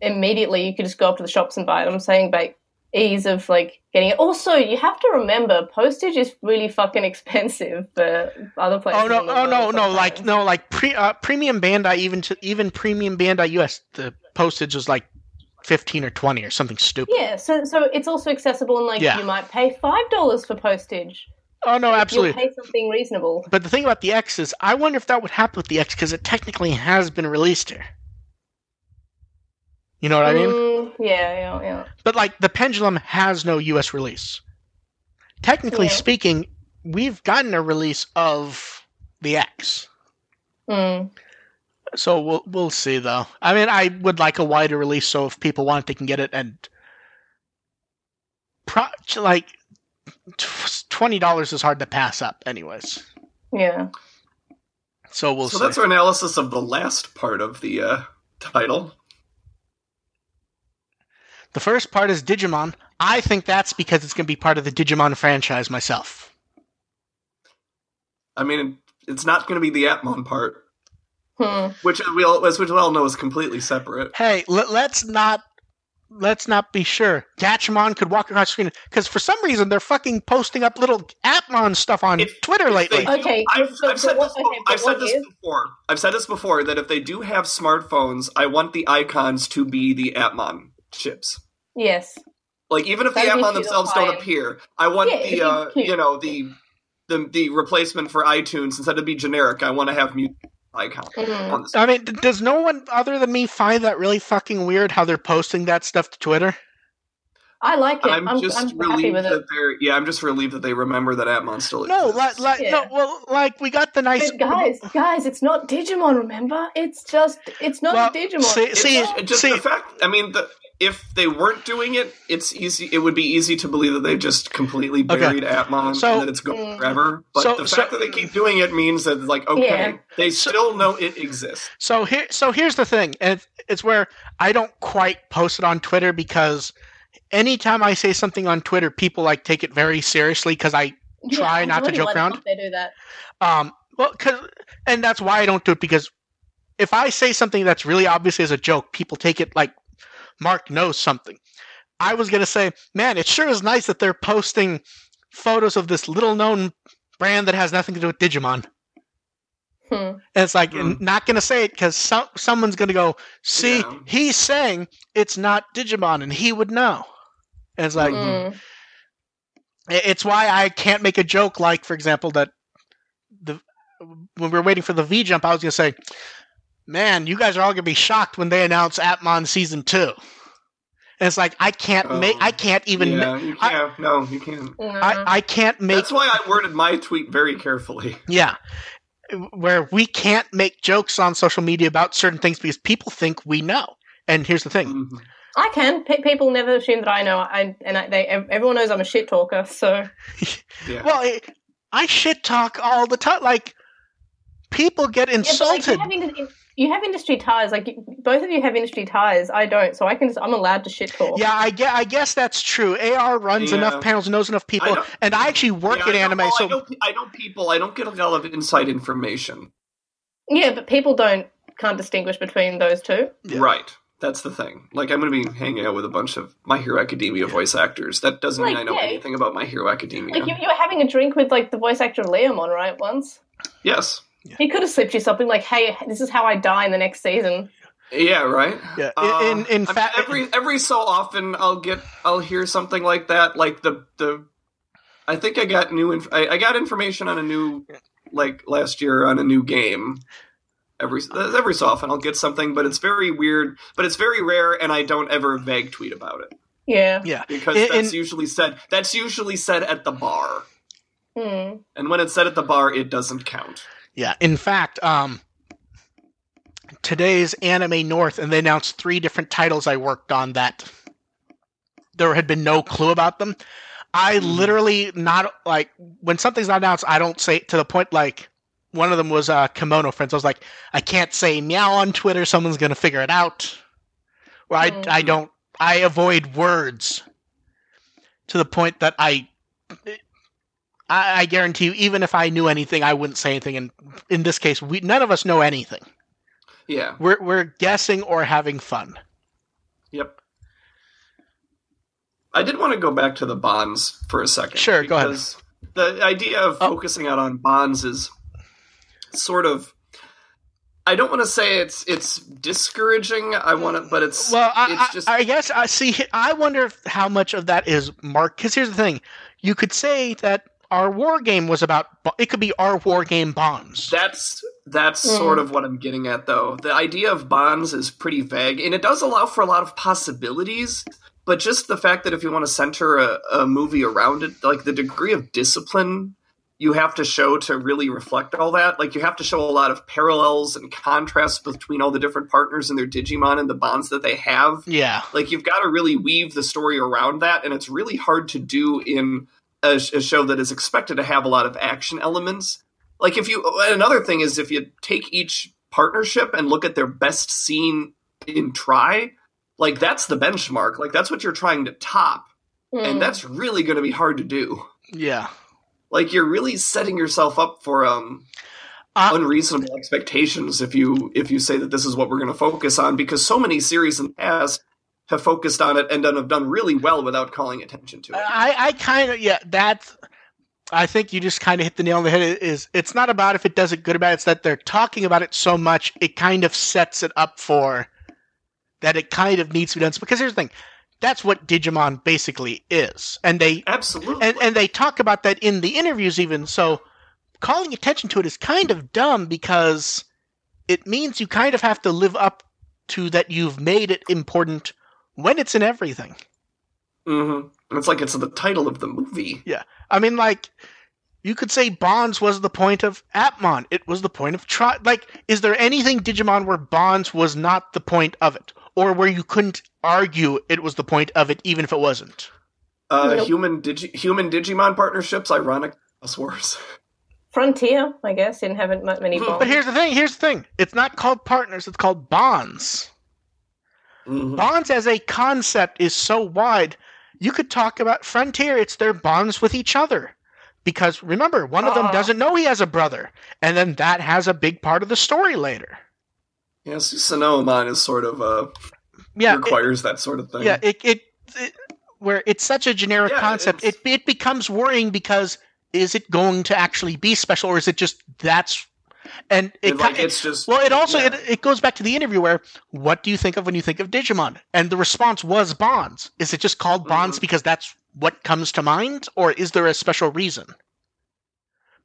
immediately, you could just go up to the shops and buy it. I'm saying, like ease of like getting it. Also, you have to remember postage is really fucking expensive for other places. Oh no, oh no, world no, like no, like pre, uh, premium Bandai, even to even premium Bandai US, the postage is like fifteen or twenty or something stupid. Yeah, so so it's also accessible, and like Yeah. you might pay five dollars for postage. Oh no, absolutely. You'll pay something reasonable. But the thing about the X is, I wonder if that would happen with the X because it technically has been released here. You know what I mean? Mm, yeah, yeah, yeah. But like the Pendulum has no U.S. release. Technically Yeah. speaking, we've gotten a release of the X, Mm. so we'll we'll see though. I mean, I would like a wider release, so if people want, they can get it. And pro- like twenty dollars is hard to pass up, anyways. Yeah. So we'll so see. that's our analysis of the last part of the uh, title. The first part is Digimon. I think that's because it's going to be part of the Digimon franchise myself. I mean, it's not going to be the Appmon part, Hmm. which we all, as which we all know is completely separate. Hey, let, let's not let's not be sure. Gatchmon could walk across the screen because for some reason they're fucking posting up little Appmon stuff on If- Twitter if lately. they- Okay, I've, but- I've but said what- this. okay, before- I've said this before. I've said this before that if they do have smartphones, I want the icons to be the Appmon chips. Yes. Like even if the That'd be Appmon themselves don't appear, I want Yeah, the uh, you know the the the replacement for iTunes instead of be generic. I want to have music icon. Mhm. on. I mean, d- does no one other than me find that really fucking weird how they're posting that stuff to Twitter? I like it. I'm, I'm, just I'm happy relieved with that it. they're yeah. I'm just relieved that they remember that Appmon still No, exists. like, like Yeah. no, well, like we got the nice But guys, guys, it's not Digimon. Remember, it's just it's not Well, Digimon. see- It's see- just see- the fact. I mean, the if they weren't doing it, it's easy. It would be easy to believe that they just completely Okay. buried Appmon So- and that it's going Mm. forever. But So- the so- fact that they keep doing it means that like okay, Yeah. they So- still know it exists. So here, so here's the thing, and it's, it's where I don't quite post it on Twitter because anytime I say something on Twitter, people like take it very seriously because I Try Yeah, not to joke why around. They do that. Um, well, cause, and that's why I don't do it because if I say something that's really obvious as a joke, people take it like Mark knows something. I was gonna say, man, it sure is nice that they're posting photos of this little known brand that has nothing to do with Digimon. Hmm. And it's like, Hmm. not gonna say it because some, someone's gonna go, see, Yeah. he's saying it's not Digimon, and he would know. And it's like. Mm. I- It's why I can't make a joke like, for example, that the when we were waiting for the V jump, I was gonna say, "Man, you guys are all gonna be shocked when they announce Appmon season 2. And it's like I can't Oh. make, I can't even, ma- yeah, you can't. no, you can't. I, I can't make, That's why I worded my tweet very carefully. yeah, where we can't make jokes on social media about certain things because people think we know. And here's the thing: Mhm. I can. Pe people never assume that I know. I and I, they everyone knows I'm a shit talker. So *laughs* Yeah. well, I, I shit talk all the time. Like people get Yeah, like, insulted. you, have in- you have industry ties. Like both of you have industry ties. I don't. So I can. Just, I'm allowed to shit talk. Yeah, I guess, I guess that's true. AR runs Yeah. enough panels, knows enough people, don't- and I actually work Yeah, in I anime, oh, well, so I know, I know people. I don't get a lot of inside information. Yeah, but people don't can't distinguish between those two. Yeah. Right. That's the thing. Like, I'm going to be hanging out with a bunch of My Hero Academia voice actors. That doesn't mean I know yeah. anything about My Hero Academia. Like you, you were having a drink with like the voice actor of Leomon, right? Once yes. He could have slipped you something like, "Hey, this is how I die in the next season." Yeah. Right. yeah. Uh, in in, in I mean, fact, every every so often I'll get I'll hear something like that. Like the the I think I got new inf- I, I got information on a new like last year on a new game. Every every so often I'll get something, but it's very weird. But it's very rare, and I don't ever vague tweet about it Yeah. yeah, because In- that's in- usually said. That's usually said at the bar, Hmm. and when it's said at the bar, it doesn't count. Yeah. In fact, um, today's Anime North, and they announced three different titles I worked on that there had been no clue about them. I Mhm. literally not like when something's not announced, I don't say to the point like one of them was uh, Kemono Friends. I was like, I can't say meow on Twitter. Someone's gonna figure it out. Or I, Mhm. I don't. I avoid words to the point that I, I, I guarantee you, even if I knew anything, I wouldn't say anything. And in this case, we none of us know anything. Yeah. We're we're guessing or having fun. Yep. I did want to go back to the bonds for a second. Sure, go ahead. because The idea of Oh. focusing out on bonds is sort of. I don't want to say it's it's discouraging. I want to, but it's Well, I, it's just I, guess I see. I wonder how much of that is Mark. Because here's the thing: you could say that our war game was about. It could be our war game bonds. That's that's Mm. sort of what I'm getting at, though. The idea of bonds is pretty vague, and it does allow for a lot of possibilities. But just the fact that if you want to center a, a movie around it, like the degree of discipline you have to show to really reflect all that, like you have to show a lot of parallels and contrasts between all the different partners and their Digimon and the bonds that they have yeah, like you've got to really weave the story around that and it's really hard to do in a, a show that is expected to have a lot of action elements like if you another thing is if you take each partnership and look at their best scene in tri like that's the benchmark like that's what you're trying to top Hmm. and that's really going to be hard to do yeah. like you're really setting yourself up for um Uh, unreasonable expectations if you if you say that this is what we're going to focus on because so many series in the past have focused on it and done, have done really well without calling attention to it. I, I kind of yeah. That's. I think you just kind of hit the nail on the head. It Is it's not about if it does it good or bad. It's that they're talking about it so much, it kind of sets it up for that it kind of needs to be done. Because here's the thing, that's what Digimon basically is, and they Absolutely. and and they talk about that in the interviews even so calling attention to it is kind of dumb because it means you kind of have to live up to that you've made it important when it's in everything hmm It's like it's the title of the movie. Yeah. I mean like you could say bonds was the point of Appmon it was the point of tri like is there anything digimon where bonds was not the point of it or where you couldn't argue it was the point of it, even if it wasn't? Uh, Nope. Human Digi- human Digimon partnerships, ironic Us Wars. Frontier, I guess, didn't have many bonds. But here's the thing. Here's the thing. It's not called partners. It's called bonds. Mhm. Bonds as a concept is so wide. You could talk about Frontier. It's their bonds with each other. Because remember, one of them Ah. doesn't know he has a brother, and then that has a big part of the story later. Yes, Sonomon is sort of uh Yeah, it- requires that sort of thing. yeah. It, it, it where it's such a generic Yeah, concept, it it becomes worrying because is it going to actually be special, or is it just that's and it like it's just Well, it also yeah. it, it goes back to the interview where what do you think of when you think of Digimon? And the response was bonds. Is it just called bonds Mhm. because that's what comes to mind, or is there a special reason?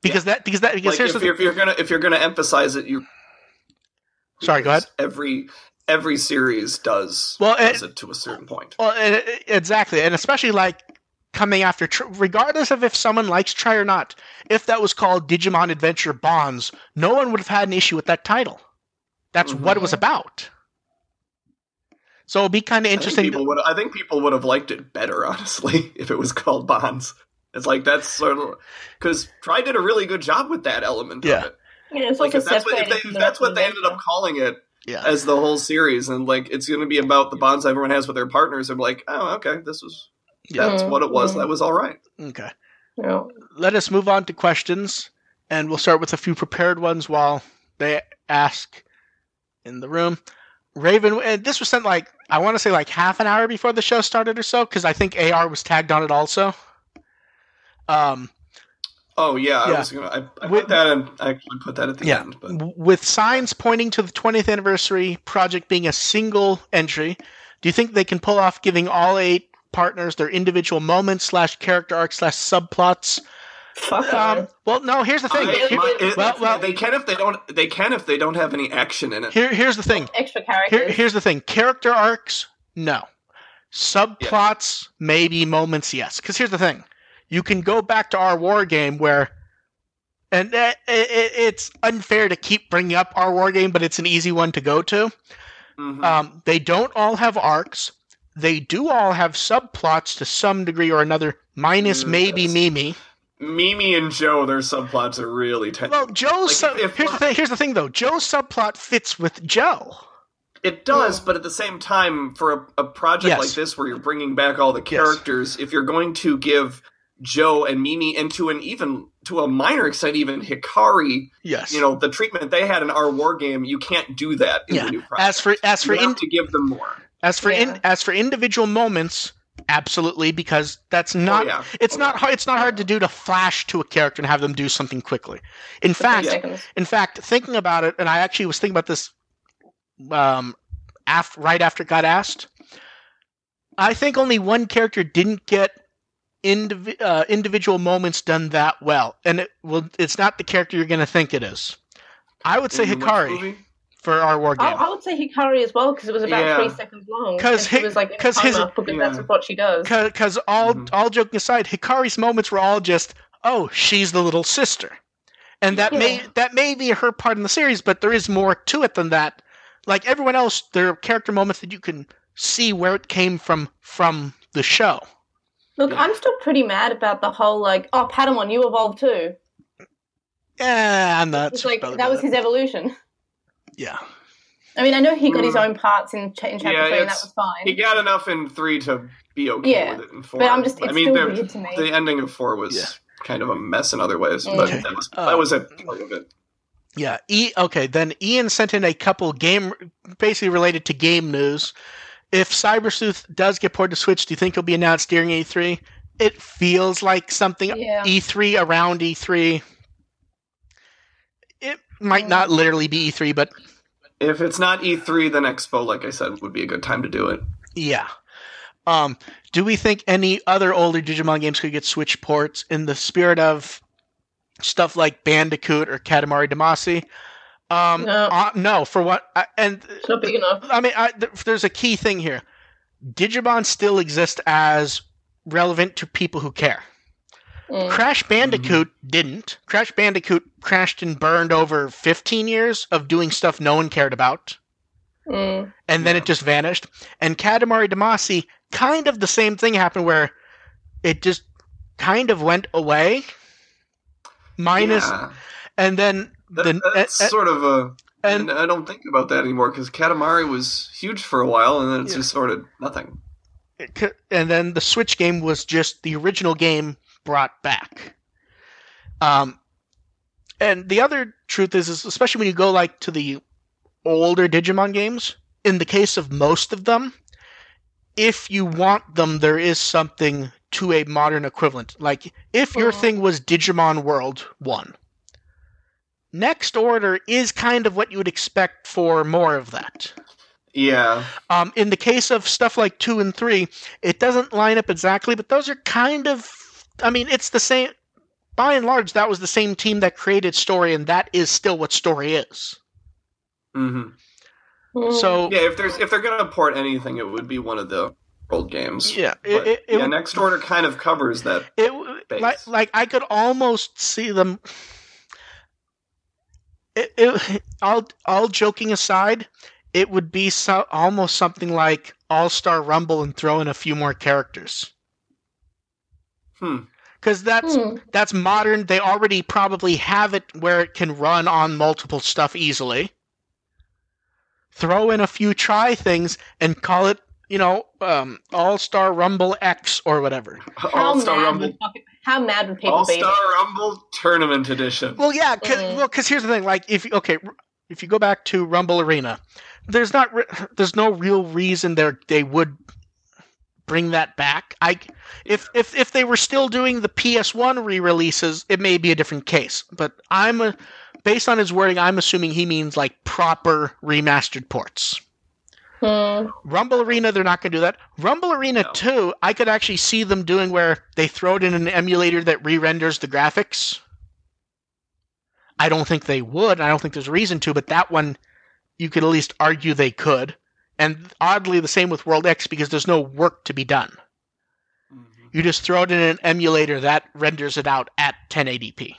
Because that because that because like here's if the you're, if you're gonna if you're gonna emphasize it, you sorry, go ahead. Every every series does Well, does it- it to a certain point. Well, it- exactly, and especially like coming after, Tr- regardless of if someone likes tri or not, if that was called Digimon Adventure Bonds, no one would have had an issue with that title. That's what it was Mhm. about. So it'll be kind of I think interesting. would I think people would have liked it better, *laughs* honestly, if it was called Bonds. It's like that's sort of because tri did a really good job with that element Yeah. of it. yeah, it's Like if that's what if, they, if that's what they ended up calling it yeah. as the whole series, and like it's going to be about the bonds everyone has with their partners, I'm like, oh, okay, this was Yeah. that's Mm, what it was. mm. That was all right. Okay. Yeah. let us move on to questions, and we'll start with a few prepared ones while they ask in the room. Raven, and this was sent like I want to say like half an hour before the show started or so, because I think AR was tagged on it also. Um, Oh yeah, I was gonna. I, I With- put that in. I actually put that at the Yeah. end. But with signs pointing to the 20th anniversary project being a single entry, do you think they can pull off giving all eight partners their individual moments slash character arcs slash subplots? Fuck Um, well, no. Here's the thing. I- Here- my- it- well, well- they can if they don't. They can if they don't have any action in it. here, here's the thing. Extra characters. Here, here's the thing: character arcs, no. Subplots, maybe moments, yes. Because here's the thing: you can go back to our war game where, and it, it, it's unfair to keep bringing up our war game, but it's an easy one to go to. Mhm. Um, they don't all have arcs. They do all have subplots to some degree or another, minus Mm, maybe yes. Mimi. Mimi and Joe, their subplots are really tense. Well, Joe's Like, sub- if- here's the thing. Here's the thing, though. Joe's subplot fits with Joe. It does, but at the same time, for a, a project Yes. like this where you're bringing back all the Yes. characters, if you're going to give Joe and Mimi, and to an even to a minor extent, even Hikari, Yes. you know, the treatment they had in our war game, you can't do that in Yeah. the new project. as for as for you in, to give them more. As for Yeah. in, as for individual moments, absolutely, because that's not oh, yeah. it's Oh, not yeah. hard it's not hard to do to flash to a character and have them do something quickly. In For 10 fact, seconds. in fact, thinking about it, and I actually was thinking about this um, after right after it got asked. I think only one character didn't get indiv- uh, individual moments done that well, and it well, it's not the character you're going to think it is. I would say In which Hikari movie? For our war I, game. I would say Hikari as well because it was about Yeah. three seconds long. Because she was like in a 'cause his- because Yeah. that's what she does. because all Mhm. all joking aside, Hikari's moments were all just, oh, she's the little sister, and that may that may be her part in the series, but there is more to it than that. Like everyone else, there are character moments that you can see where it came from from the show. Look, Yeah. I'm still pretty mad about the whole like, oh, Patamon, you evolved too. Yeah, I'm not. It's like that by was his evolution. *laughs* Yeah, I mean, I know he got his Mm. own parts in, ch- in chapter Yeah, three, and that was fine. He got enough in three to be okay Yeah, with it in four. but I'm just, it's I mean, still the, weird to me. the ending of four was Yeah. kind of a mess in other ways, but Okay. that was Uh, that was a part of it. yeah. E. Okay, then Ian sent in a couple game, basically related to game news. If Cyber Sleuth does get ported to Switch, do you think it'll be announced during E3? It feels like something yeah. E3 around E3. It might not literally be E3, but If it's not E3, then Expo, like I said, would be a good time to do it. yeah. Um, do we think any other older Digimon games could get Switch ports in the spirit of stuff like Bandicoot or Katamari Damacy? Um, No. uh, no, for what? I and It's not big enough. I mean, I, th- there's a key thing here. Digimon still exist as relevant to people who care. Mm. Crash Bandicoot didn't. Crash Bandicoot crashed and burned over 15 years of doing stuff no one cared about. Mm. and then Yeah. it just vanished. And Katamari Damacy, kind of the same thing happened where it just kind of went away. Minus, Yeah. and then That- the that's and, sort of a. and- And I don't think about that anymore because Katamari was huge for a while, and then it's Yeah. just sort of nothing. and then the Switch game was just the original game brought back. Um, and the other truth is, is especially when you go like to the older Digimon games, in the case of most of them, if you want them, there is something to a modern equivalent. Like if your Mhm. thing was Digimon World One, Next Order is kind of what you would expect for more of that. Yeah, Um, in the case of stuff like two and three, it doesn't line up exactly, but those are kind of. I mean, it's the same. By and large, that was the same team that created Story, and that is still what Story is. hmm Mm. So yeah. If there's if they're gonna port anything, it would be one of the old games. yeah, But, it, it, it, yeah. Next Order kind of covers that. it base. like like I could almost see them. It, it, all all joking aside, it would be so, almost something like All Star Rumble and throw in a few more characters. Hmm. Because that's Hmm. that's modern. They already probably have it where it can run on multiple stuff easily. Throw in a few tri things and call it, you know, um, All Star Rumble X or whatever. All Star Rumble. would how mad would people All be? Star Rumble Tournament Edition. Well, yeah, cause, Mm. well, because here's the thing. Like, if okay, if you go back to Rumble Arena, there's not re- there's no real reason there they would bring that back. I if if if they were still doing the PS1 re-releases, it may be a different case. But I'm a, based on his wording, I'm assuming he means like proper remastered ports. Hmm. Rumble Arena, they're not going to do that. Rumble Arena No. 2, I could actually see them doing where they throw it in an emulator that re renders the graphics. I don't think they would. I don't think there's a reason to, but that one, you could at least argue they could. And oddly, the same with World X because there's no work to be done. Mhm. You just throw it in an emulator that renders it out at 1080p.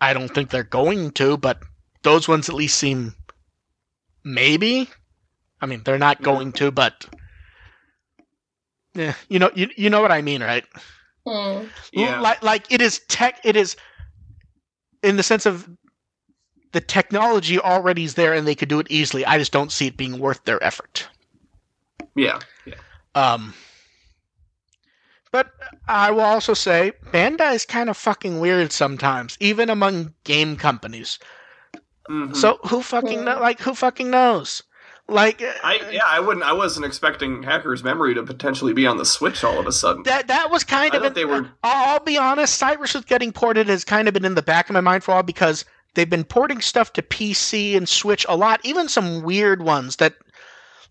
I don't think they're going to, but those ones at least seem maybe. I mean, they're not going to, but yeah, you know, you you know what I mean, right? Hmm. Yeah. Like like it is tech. It is in the sense of the technology already is there and they could do it easily. I just don't see it being worth their effort. yeah. Yeah. Um, but I will also say Bandai is kind of fucking weird sometimes, even among game companies. Mhm. So who fucking know, like who fucking knows? Like I yeah, I wouldn't. I wasn't expecting Hacker's Memory to potentially be on the Switch all of a sudden. that that was kind I of an- they were- I'll, I'll be honest. Cyber Sleuth was getting ported has kind of been in the back of my mind for a while because they've been porting stuff to PC and Switch a lot, even some weird ones that,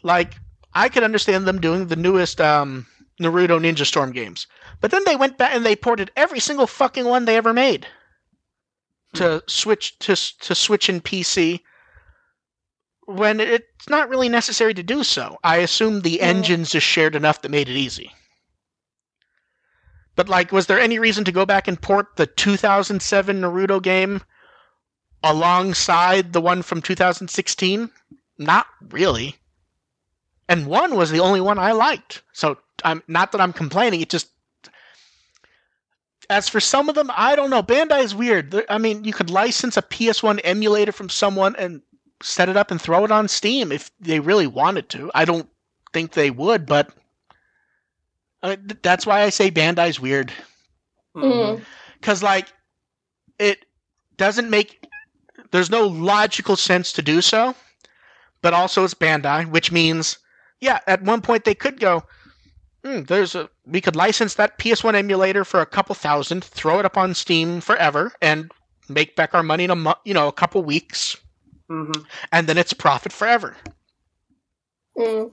like, I could understand them doing the newest um, Naruto Ninja Storm games, but then they went back and they ported every single fucking one they ever made to Switch to to Switch and PC. When it's not really necessary to do so, I assume the Yeah. engines just shared enough that made it easy. But like, was there any reason to go back and port the 2007 Naruto game alongside the one from 2016? Not really. And one was the only one I liked. So I'm not that I'm complaining. It just as for some of them, I don't know. Bandai is weird. I mean, you could license a PS1 emulator from someone and set it up and throw it on Steam if they really wanted to. I don't think they would, but uh, th- that's why I say Bandai's weird. Because, like, it doesn't make. There's no logical sense to do so, but also it's Bandai, which means, yeah, at one point they could go, hmm, there's a. We could license that PS1 emulator for a couple thousand, throw it up on Steam forever, and make back our money in a mo- you know a couple weeks, Mhm. and then it's profit forever. Hmm.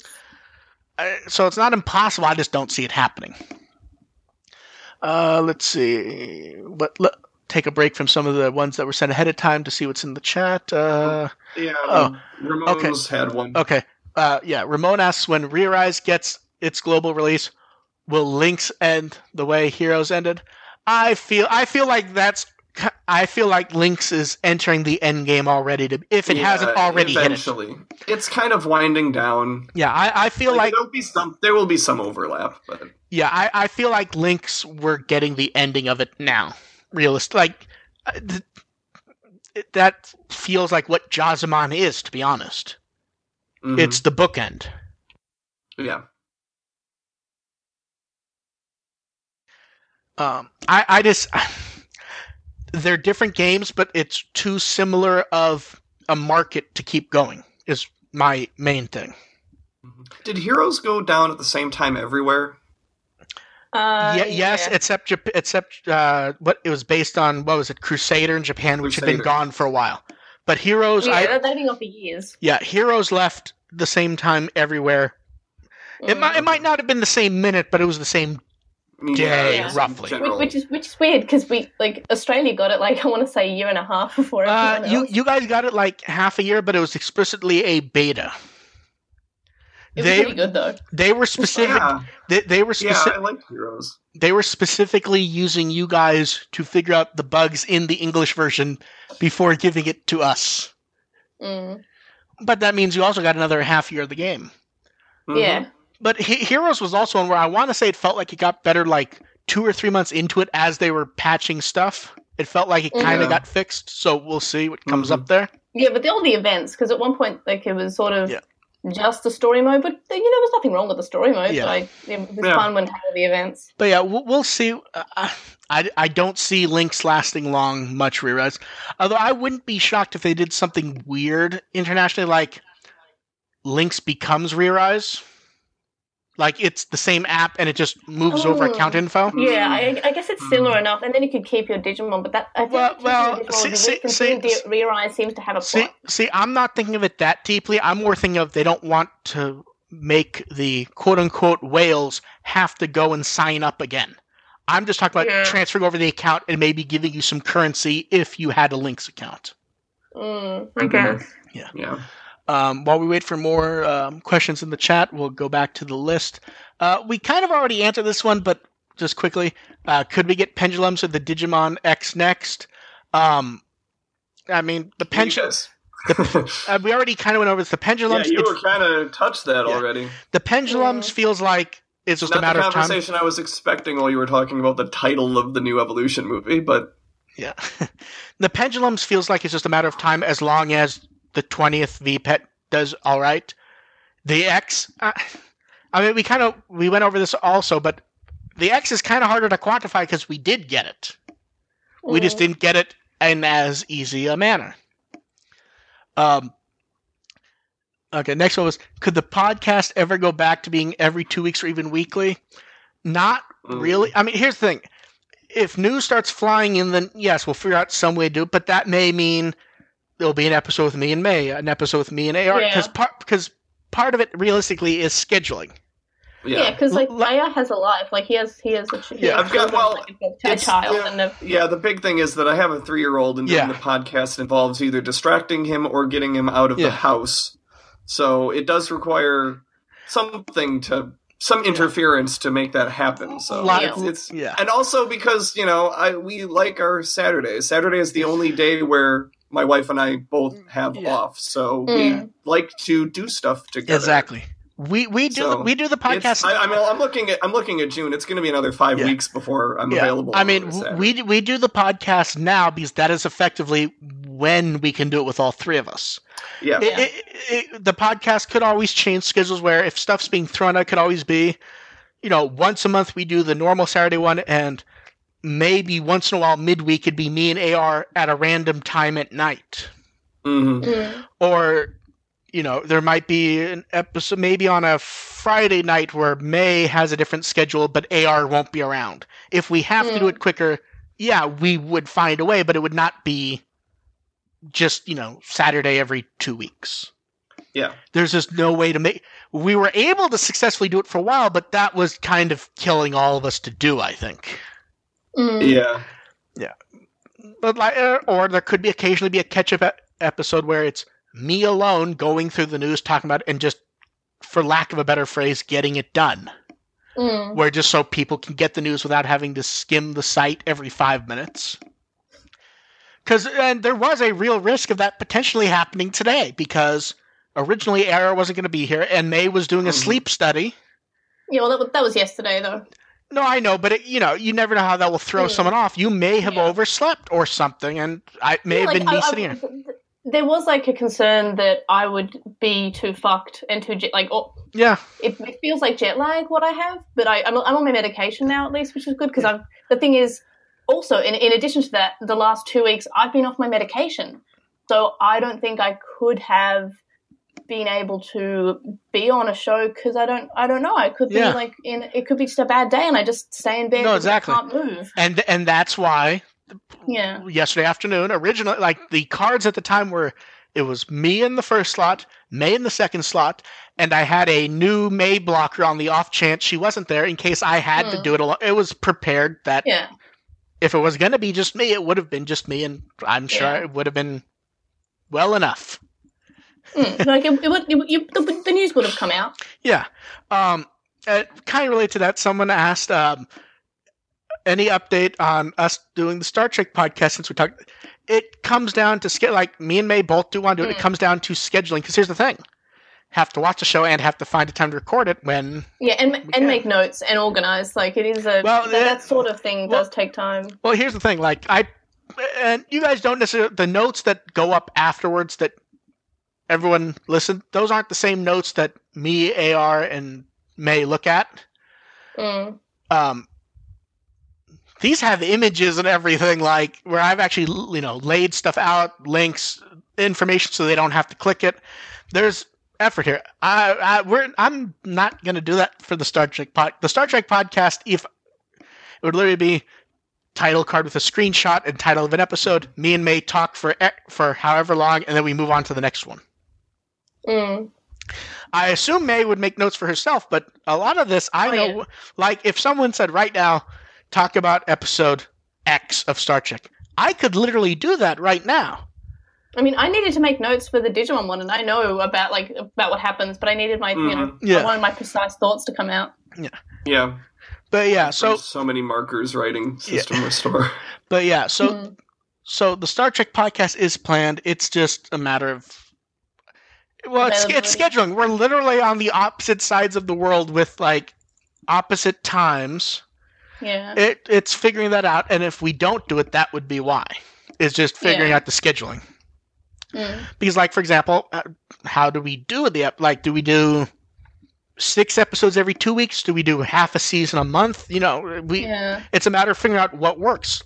Uh, so it's not impossible. I just don't see it happening. Uh, let's see. What? Take a break from some of the ones that were sent ahead of time to see what's in the chat. Uh, Yeah. Oh, um, Ramones had one. okay. Uh, yeah. Ramon asks when Re-Rise gets its global release, will Linkz end the way Heroes ended? I feel I feel like that's I feel like Linkz is entering the end game already. To if it Yeah, hasn't already hit it. eventually. It's kind of winding down. Yeah, I, I feel like there'll be some. There will be some overlap, but yeah, I, I feel like Linkz we're getting the ending of it now. Realist, like uh, th- that feels like what Jazardmon is. To be honest, mhm. it's the bookend. yeah. Um, I, I just *sighs* they're different games, but it's too similar of a market to keep going. Is my main thing. Did Heroes go down at the same time everywhere? Uh, yeah, yes, yeah. except Jap- except uh, what it was based on. What was it, Crusader in Japan, which had been gone for a while. But Heroes, yeah, I that- they've been gone for years. yeah, Heroes left the same time everywhere. It Mm. might it might not have been the same minute, but it was the same. Day, just in roughly. general. Which, which is which is weird because we like Australia got it like I want to say a year and a half before Uh, you else. you guys got it like half a year, but it was explicitly a beta. It was they pretty good though. they were specific. yeah, They, they were yeah, specific. I like Heroes. they were specifically using you guys to figure out the bugs in the English version before giving it to us. Mm. But that means you also got another half year of the game. Mhm. Yeah, But He- Heroes was also one where I want to say it felt like it got better like two or three months into it as they were patching stuff. It felt like it kind of Yeah. got fixed. So we'll see what comes Mhm. up there. yeah, but the, all the events because at one point like it was sort of Yeah. Just the story mode, but you know there was nothing wrong with the story mode. Yeah. Like it was Yeah. fun when had the events. But yeah, we'll, we'll see. Uh, I, I don't see Linkz lasting long much re-res. Although I wouldn't be shocked if they did something weird internationally, like Linkz becomes re-rise. Like it's the same app and it just moves over Oh. account info. Yeah, I, I guess it's similar Mm. enough, and then you could keep your Digimon. But that I think Well- keeping well, your Digimon see- would see- see- the Re-Rise seems to have a See, plot. see, I'm not thinking of it that deeply. I'm more thinking of they don't want to make the quote unquote whales have to go and sign up again. I'm just talking about Yeah. transferring over the account and maybe giving you some currency if you had a Linkz account. Mm, I guess. Yeah. Yeah. Um, while we wait for more um, questions in the chat, we'll go back to the list. Uh, we kind of already answered this one, but just quickly, uh, could we get pendulums of the Digimon X next? Um, I mean, the pendulum. Pendulum. *laughs* Uh, we already kind of went over this. The yeah, pendulums. you were kind of touched that Yeah. already. the pendulums Mm. feels like it's just Not a matter the of time. conversation I was expecting while you were talking about the title of the new Evolution movie, but Yeah, *laughs* the pendulums feels like it's just a matter of time as long as the twentieth V pet does all right. The X, uh, I mean, we kind of we went over this also, but the X is kind of harder to quantify because we did get it. We just Mm. didn't get it in as easy a manner. Um. Okay, next one was Could the podcast ever go back to being every two weeks or even weekly? Not mm, really. I mean, here's the thing. If news starts flying in, then yes, we'll figure out some way to do it. But that may mean there'll be an episode with me and May, an episode with me and AR, Yeah. because part because part of it realistically is scheduling. Yeah, because like L- Maya has a life. Like he has, he has a, he Yeah, has I've got- children, well, like, a, a child yeah. and a Yeah, the big thing is that I have a three year old, and Yeah. the podcast involves either distracting him or getting him out of Yeah. the house. So it does require something to some interference to make that happen. So Lot it's, of- it's yeah. and also because you know I we like our Saturdays. Saturday is the only day where my wife and I both have Yeah. off, so Mm. we like to do stuff together. Exactly. We we do So, we do the podcast. I, I mean, I'm looking at I'm looking at June. It's going to be another five Yeah. weeks before I'm Yeah, available. I mean, we we do the podcast now because that is effectively when we can do it with all three of us. yeah. It, it, it, the podcast could always change schedules where if stuff's being thrown out, it could always be, you know, once a month we do the normal Saturday one, and maybe once in a while midweek it'd be me and AR at a random time at night, hmm Mm. or you know, there might be an episode maybe on a Friday night where May has a different schedule, but AR won't be around. If we have to do Mm. it quicker, yeah, we would find a way, but it would not be just you know Saturday every two weeks Yeah. there's just no way to make we were able to successfully do it for a while but that was kind of killing all of us to do i think Mm. Yeah. but like uh, or there could be occasionally be a catch-up episode where it's me alone going through the news talking about it and just for lack of a better phrase getting it done Mm. where just so people can get the news without having to skim the site every five minutes Because and there was a real risk of that potentially happening today because originally Arrow wasn't going to be here and May was doing a Mhm. sleep study. Yeah, well, that, that was yesterday though. No, I know, but it, you know, you never know how that will throw Mm. someone off. You may have Yeah. overslept or something, and I may Yeah, have been like, me I- I- sitting here. There was like a concern that I would be too fucked and too jet like. Oh, Yeah, it, it feels like jet lag what I have, but I, I'm, I'm on my medication now at least, which is good because I'm. The thing is, also in in addition to that, the last two weeks I've been off my medication, so I don't think I could have been able to be on a show because I don't I don't know I could be Yeah. like in it could be just a bad day and I just stay in bed No, exactly. can't move and and that's why yeah yesterday afternoon, originally, like the cards at the time were, it was me in the first slot, May in the second slot, and I had a new May blocker on the off chance she wasn't there in case I had to Hmm. do it alone. It was prepared that yeah if it was going to be just me, it would have been just me, and I'm sure Yeah. it would have been well enough. Mm, like it, it would it, you, the, the news would have come out Yeah. Um, uh, kind of related to that, someone asked um, any update on us doing the Star Trek podcast since we talked. It comes down to ske- like me and May both do want to do it. It Mm. comes down to scheduling because here's the thing: have to watch the show and have to find a time to record it. When yeah and can. and make notes and organize like it is a Well, that, that sort of thing Well- does take time well, here's the thing: like I and you guys don't necessarily the notes that go up afterwards that everyone listen. Those aren't the same notes that me, Ar, and May look at. mm. um, these have images and everything like where I've actually you know laid stuff out, links, information, so they don't have to click it. There's effort here. I, I we're I'm not gonna do that for the Star Trek pod. The Star Trek podcast, if it would literally be title card with a screenshot and title of an episode. Me and May talk for for however long, and then we move on to the next one. Mm. I assume May would make notes for herself, but a lot of this I Oh, know. yeah. Like if someone said right now, talk about episode X of Star Trek, I could literally do that right now. I mean, I needed to make notes for the Digimon one, and I know about like about what happens, but I needed my you know Yeah. I wanted my precise thoughts to come out. Yeah. Yeah. But yeah, so So so many markers writing system *laughs* restore. but yeah, so Mm. so the Star Trek podcast is planned. It's just a matter of well, it's it's scheduling. We're literally on the opposite sides of the world with like opposite times. yeah, It it's figuring that out, and if we don't do it, that would be why. Is just figuring Yeah. out the scheduling. Mm. Because, like for example, uh, how do we do the ep- like? Do we do six episodes every two weeks? Do we do half a season a month? You know, we. yeah, It's a matter of figuring out what works.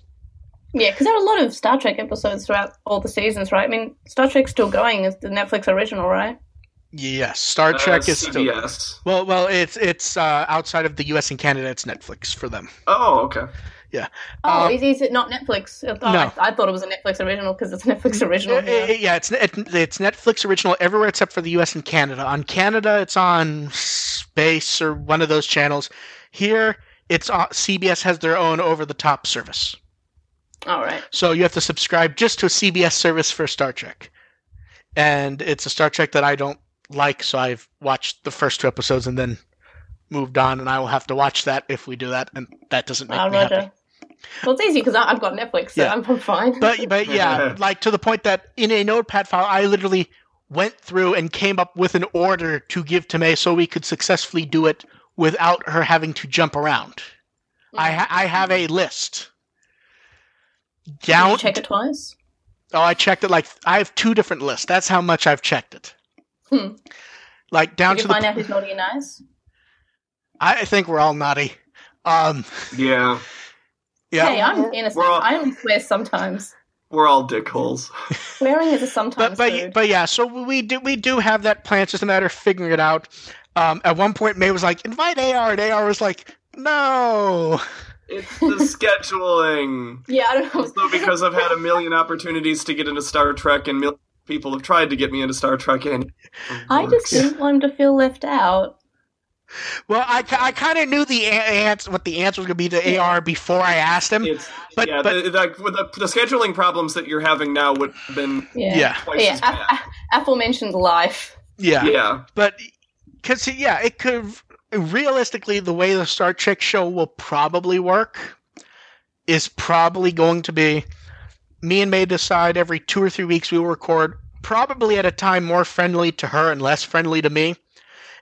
Yeah. Because there are a lot of Star Trek episodes throughout all the seasons, right? I mean, Star Trek's still going as the Netflix original, right? Yes, Star Trek Uh, is still CBS. well. Well, it's it's uh, outside of the U.S. and Canada. It's Netflix for them. Oh, okay. Yeah. Oh, Um, is, is it not Netflix? Oh, No. I, I thought it was a Netflix original because it's a Netflix original. Uh, uh, yeah, it's it, it's Netflix original everywhere except for the U.S. and Canada. On Canada, it's on Space or one of those channels. Here, it's on, CBS has their own over-the-top service. All right. So you have to subscribe just to a CBS service for Star Trek. And it's a Star Trek that I don't like, so I've watched the first two episodes and then moved on, and I will have to watch that if we do that, and that doesn't make Ah, me happy. Roger. Well, it's easy because I've got Netflix, so Yeah. I'm I'm *laughs* fine. But but *laughs* yeah, like to the point that in a notepad file, I literally went through and came up with an order to give to May so we could successfully do it without her having to jump around. I ha- I have a list. Did Down. you check it twice? Oh, I checked it like I have two different lists. That's how much I've checked it. Hmm. Like down Did to you find the. out who's naughty and nice? I think we're all naughty. Um. Yeah. Yeah. Hey, I'm innocent. We're all- I only swear sometimes. We're all dickholes. *laughs* Swearing is a sometimes but but food. but yeah, so we do we do have that plan. It's just a matter of figuring it out. Um, at one point, May was like, "Invite AR," and AR was like, "No." It's the scheduling. yeah, I don't know. Also because I've had a million opportunities to get into Star Trek, and mil- people have tried to get me into Star Trek, and I just didn't want him to feel left out. Well, I, I kind of knew the answer, what the answer was going to be to Yeah. AR before I asked him. It's But- yeah, but- the, like with the, the scheduling problems that you're having now would have been Yeah. Yeah. twice Yeah, as a- a- aforementioned life. Yeah, Yeah, but because yeah, it could realistically the way the Star Trek show will probably work is probably going to be me and May decide every two or three weeks we will record, probably at a time more friendly to her and less friendly to me.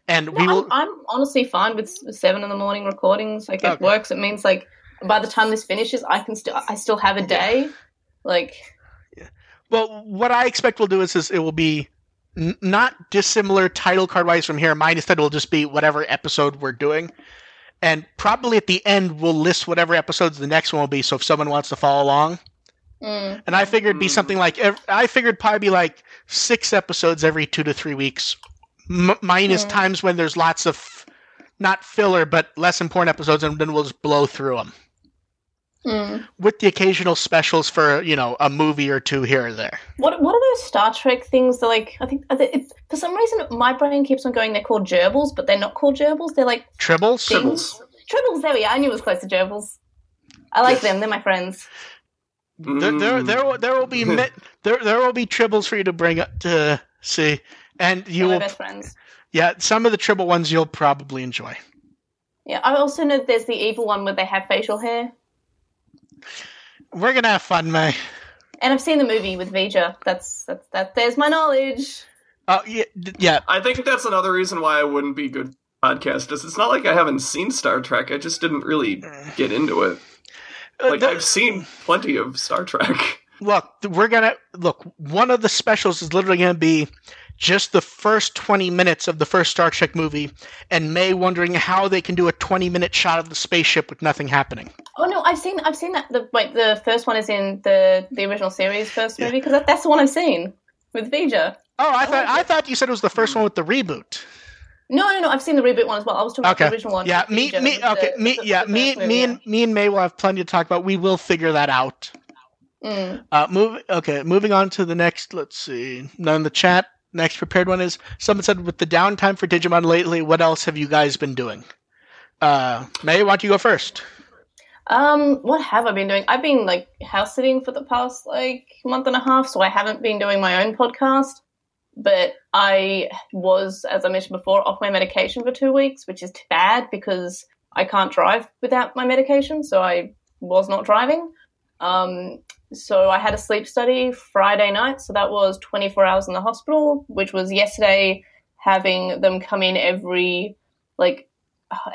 And we will. I'm, I'm honestly fine with seven in the morning recordings. Like it Okay. works. It means like by the time this finishes, I can still I still have a day. Like Well, what I expect we'll do is, is it will be n- not dissimilar title card wise from here. Mine instead will just be whatever episode we're doing. And probably at the end, we'll list whatever episodes the next one will be. So if someone wants to follow along. mm, And I figured it'd be Hmm. something like, I figured probably be like six episodes every two to three weeks. M- minus Hmm. times when there's lots of, not filler, but less important episodes, and then we'll just blow through them. Mm. With the occasional specials for, you know, a movie or two here or there. What what are those Star Trek things? That like I think are they- it's, for some reason my brain keeps on going. They're called gerbils, but they're not called gerbils. They're like Tribbles? Tribbles. tribbles. There we are. I knew it was close to gerbils. I like Yes. them. They're my friends. There, there, Mm. there, will, there will be mi- there, there will be tribbles for you to bring up to see, and you They're my will, best friends. yeah, some of the tribble ones you'll probably enjoy. Yeah, I also know there's the evil one where they have facial hair, We're gonna have fun, May. and I've seen the movie with V'Ger. That's that's that. There's my knowledge. Oh yeah, yeah. I think that's another reason why I wouldn't be good podcast. Is it's not like I haven't seen Star Trek. I just didn't really get into it. Uh, Like the- I've seen plenty of Star Trek. look, we're gonna look. One of the specials is literally gonna be just the first twenty minutes of the first Star Trek movie, and May wondering how they can do a twenty-minute shot of the spaceship with nothing happening. Oh no, I've seen I've seen that. The wait, the first one is in the the original series first movie because that, that's the one I've seen with V'Ger. Oh, I thought. I thought you said it was the first one with the reboot. No, no, no. I've seen the reboot one as well. I was talking Okay. about the original one. Yeah, me, V'Ger, me, with the- okay, me, the- yeah, the me, movie, me, yeah. and me and May will have plenty to talk about. We will figure that out. Mm. Uh, move. Okay, moving on to the next. Let's see. None in the chat. Next prepared one is someone said with the downtime for Digimon lately. What else have you guys been doing? Uh, May, why don't you go first? Um, what have I been doing? I've been like house sitting for the past like month and a half, so I haven't been doing my own podcast. But I was, as I mentioned before, off my medication for two weeks, which is bad because I can't drive without my medication, so I was not driving. Um, so I had a sleep study Friday night, so that was 24 hours in the hospital, which was yesterday having them come in every like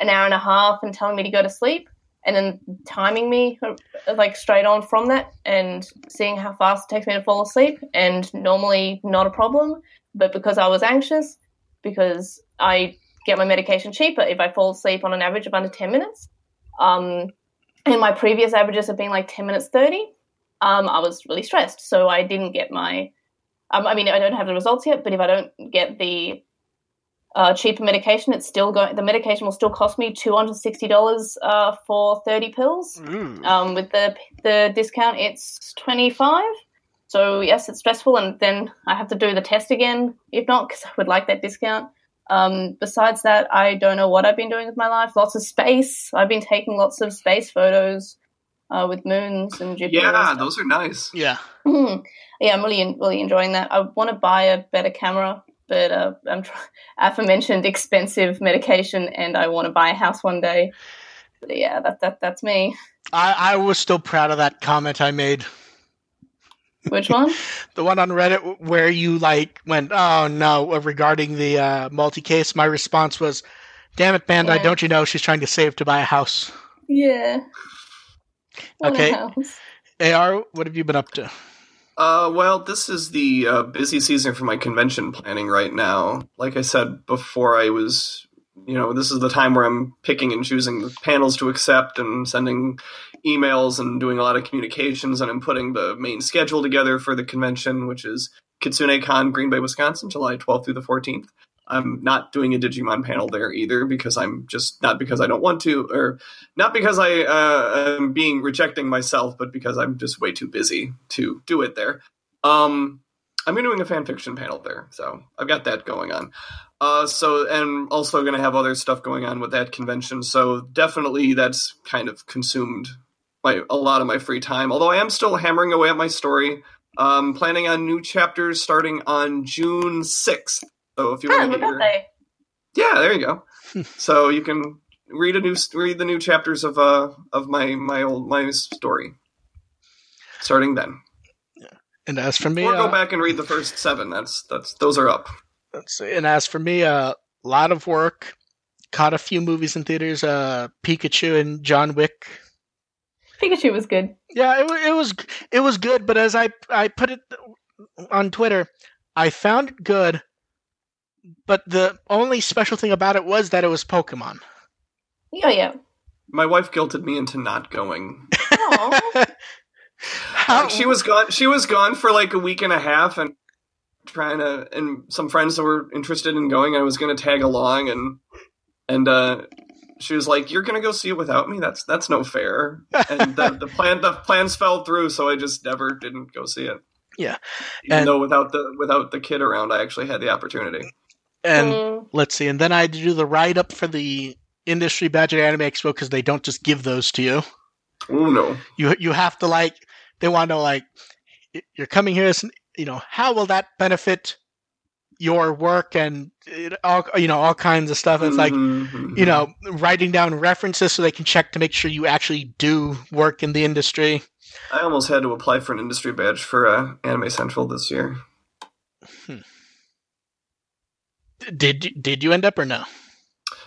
an hour and a half and telling me to go to sleep and then timing me uh, like straight on from that and seeing how fast it takes me to fall asleep and normally not a problem but because i was anxious because i get my medication cheaper if i fall asleep on an average of under 10 minutes um, and my previous averages have been like 10 minutes 30 um, i was really stressed so i didn't get my um, i mean i don't have the results yet but if i don't get the uh, cheaper medication. It's still going. The medication will still cost me two hundred sixty dollars uh, for thirty pills. Ooh. Um, with the the discount, it's twenty five. So yes, it's stressful, and then I have to do the test again. If not, because I would like that discount. Um, besides that, I don't know what I've been doing with my life. Lots of space. I've been taking lots of space photos uh, with moons and Jupiter. Yeah, stuff. those are nice. Yeah. Mhm. yeah, I'm really really enjoying that. I want to buy a better camera, but uh, I'm try- *laughs* aforementioned expensive medication, and I want to buy a house one day. But yeah, that that that's me. I, I was still proud of that comment I made. Which one? *laughs* The one on Reddit where you like went, "Oh no," regarding the uh, multi case. My response was, "Damn it, Bandai! Yeah. Don't you know she's trying to save to buy a house?" yeah. Want a Okay. house. Ar, what have you been up to? Uh, well, this is the uh, busy season for my convention planning right now. Like I said before, I was, you know, this is the time where I'm picking and choosing the panels to accept and sending emails and doing a lot of communications, and I'm putting the main schedule together for the convention, which is Kitsune Kon, Green Bay, Wisconsin, July 12th through the 14th. I'm not doing a Digimon panel there either because I'm just not because I don't want to, or not because I uh, am being rejecting myself, but because I'm just way too busy to do it there. Um, I'm doing a fan fiction panel there, so I've got that going on. Uh, so and also going to have other stuff going on with that convention. So definitely that's kind of consumed my a lot of my free time. Although I am still hammering away at my story. Um, planning on new chapters starting on June sixth. So if you want my to get your birthday. yeah, there you go. *laughs* so you can read a new read the new chapters of uh of my my old my story. Starting then. And as for me, or go uh, back and read the first seven. That's that's those are up. let's see. And as for me, a uh, lot of work. Caught a few movies in theaters. Uh, Pikachu and John Wick. Pikachu was good. Yeah, it, wa- it was it was good, but as I I put it on Twitter, I found it good, but the only special thing about it was that it was Pokemon. Yeah, yeah. My wife guilted me into not going. Aw. *laughs* How, she was gone. She was gone for like a week and a half, and trying to. And some friends that were interested in going, I was going to tag along, and and uh, she was like, "You're going to go see it without me? That's that's no fair." And the, the plan the plans fell through, so I just never didn't go see it. Yeah. even And- though without the without the kid around, I actually had the opportunity. And Mm, let's see, and then I had to do the write up for the industry badge at Anime Expo because they don't just give those to you. Oh no! You you have to like they want to like you're coming here as you know how will that benefit your work and it, all you know all kinds of stuff. It's like Mhm. you know writing down references so they can check to make sure you actually do work in the industry. I almost had to apply for an industry badge for uh, Anime Central this year. Did did you end up or no?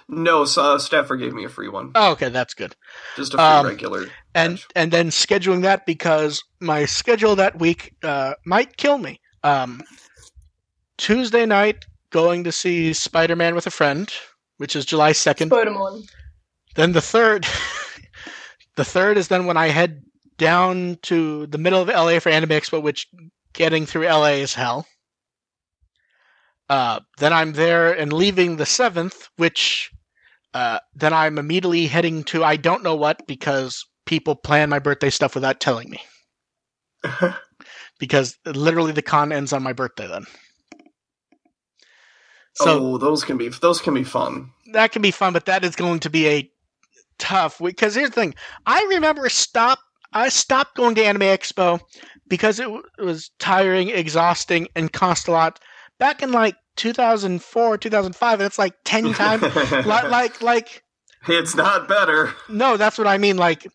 No, so, uh, Staffer gave me a free one, Oh, okay, that's good. just a free Um, regular. and badge. and then scheduling that because my schedule that week uh, might kill me. Um, Tuesday night, going to see Spider Man with a friend, which is July second. Spotamon. Then the third, *laughs* the third is then when I head down to the middle of LA for Anime Expo, which getting through LA is hell. Uh, then I'm there and leaving the seventh, which uh, then I'm immediately heading to I don't know what because people plan my birthday stuff without telling me. Because literally the con ends on my birthday then. So oh, those can be those can be fun. that can be fun, but that is going to be a tough. Because here's the thing: I remember stop. I stopped going to Anime Expo because it, w- it was tiring, exhausting, and cost a lot. Back in like 2004, 2005, and it's like ten *laughs* times. like, like, like, it's not better. no, that's what I mean. Like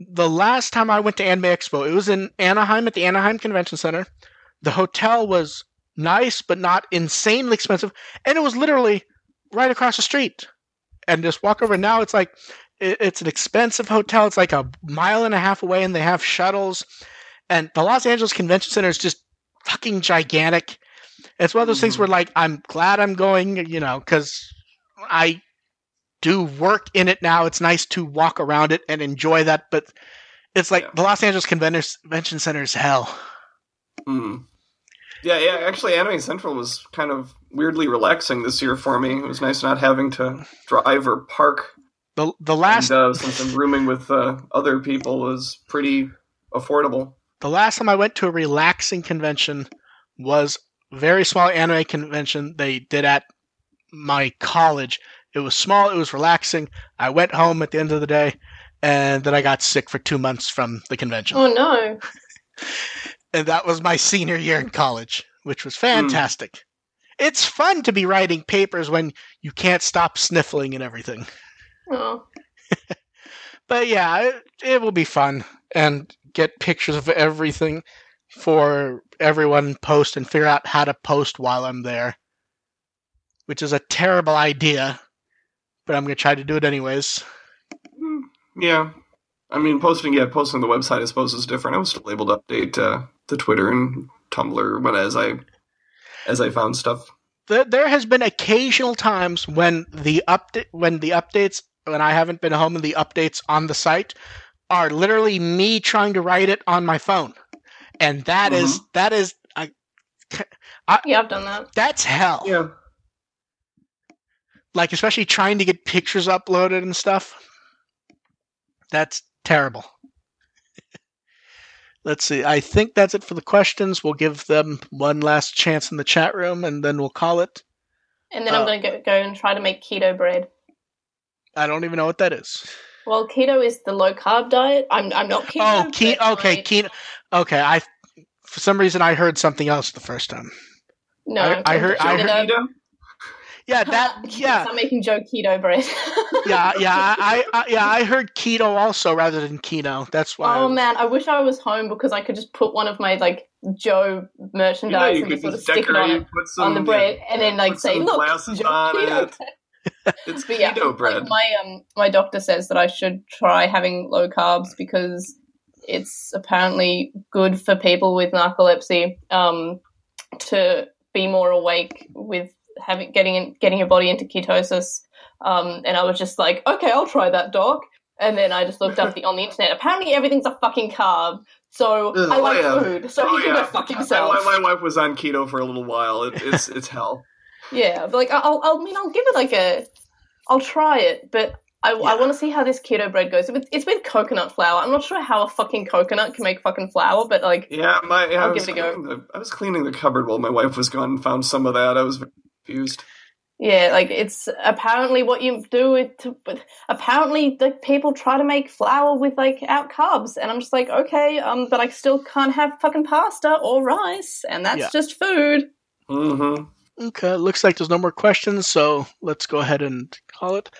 the last time I went to Anime Expo, it was in Anaheim at the Anaheim Convention Center. The hotel was nice, but not insanely expensive, and it was literally right across the street. And just walk over. Now it's like it's an expensive hotel. It's like a mile and a half away, and they have shuttles. And the Los Angeles Convention Center is just fucking gigantic. It's one of those things Mhm. where, like, I'm glad I'm going, you know, because I do work in it now. It's nice to walk around it and enjoy that, but it's like Yeah. the Los Angeles Convention Center is hell. Mm. Yeah, yeah. Actually, Anime Central was kind of weirdly relaxing this year for me. It was nice not having to drive or park. The the last and, uh, since I'm rooming with uh, other people, was pretty affordable. the last time I went to a relaxing convention was very small anime convention they did at my college. It was small, it was relaxing. I went home at the end of the day and then I got sick for 2 months from the convention. Oh no. *laughs* And that was my senior year in college, which was fantastic. Hmm. It's fun to be writing papers when you can't stop sniffling and everything. Oh. *laughs* But yeah, it, it will be fun and get pictures of everything for everyone post and figure out how to post while I'm there. Which is a terrible idea, but I'm going to try to do it anyways. Yeah. I mean, posting yeah, posting the website I suppose is different. I was still able to update uh, the Twitter and Tumblr when as I as I found stuff. There, there has been occasional times when the update when the updates when I haven't been home and the updates on the site are literally me trying to write it on my phone. And that is mm-hmm. that is I, Yeah, I've done that. that's hell. Yeah. like especially trying to get pictures uploaded and stuff. That's terrible. *laughs* Let's see. I think that's it for the questions. We'll give them one last chance in the chat room, and then we'll call it. And then Oh. I'm uh, going to go, go and try to make keto bread. I don't even know what that is. Well, keto is the low carb diet. I'm I'm not keto. Oh, ke- okay, I- keto. Okay, I for some reason I heard something else the first time. No, I- I heard- I heard- Keto? *laughs* Yeah, that. *laughs* Yeah, Stop making Joe keto bread. *laughs* yeah, yeah. I, I, yeah, I heard keto also rather than keto. That's why. I Oh was- man, I wish I was home because I could just put one of my like Joe You know, merchandise you and just sort of just stick it on it put some on the bread, and then like say, "Look, Joe keto it. It's But yeah, keto bread. Like my um my doctor says that I should try having low carbs because it's apparently good for people with narcolepsy um to be more awake with having getting getting your body into ketosis. Um, and I was just like, okay, I'll try that, doc. And then I just looked up the on the internet. Apparently, everything's a fucking carb. So Ugh, I like oh, yeah. food. So Oh, he can yeah. go fuck My, himself. my wife was on keto for a little while. It, it's it's hell. *laughs* Yeah, but like I'll, I'll I mean I'll give it like a, I'll try it, but I, I want to see how this keto bread goes. It's, it's with coconut flour. I'm not sure how a fucking coconut can make fucking flour, but like Yeah, my yeah, I I'll was give it a go. the- I was cleaning the cupboard while my wife was gone and found some of that. I was very confused. yeah, like it's apparently what you do with. To, but apparently, like people try to make flour with like out carbs, and I'm just like, okay, um, but I still can't have fucking pasta or rice, and that's Yeah. just food. Mm-hmm. Okay, looks like there's no more questions, so let's go ahead and call it.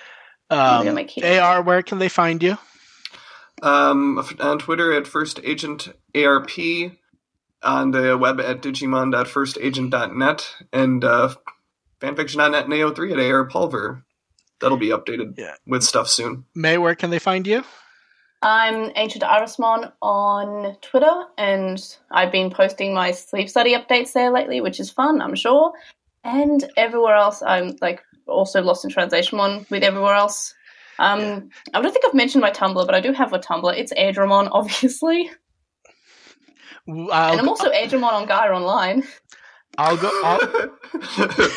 I'm Um, gonna. AR, where can they find you? Um, on Twitter at First Agent ARP, on the web at digimon.firstagent.net, and uh, fanfiction.net and AO3 at AR Pulver. That'll be updated Yeah. with stuff soon. May, where can they find you? I'm Ancient Irismon on Twitter, and I've been posting my sleep study updates there lately, which is fun, I'm sure. And everywhere else, I'm like also lost in translation one with everywhere else. Um, I don't think I've mentioned my Tumblr, but I do have a Tumblr. It's Airdramon, obviously, W- I'll, and I'm also Airdramon on Gaia Online. I'll go. I'll, *laughs*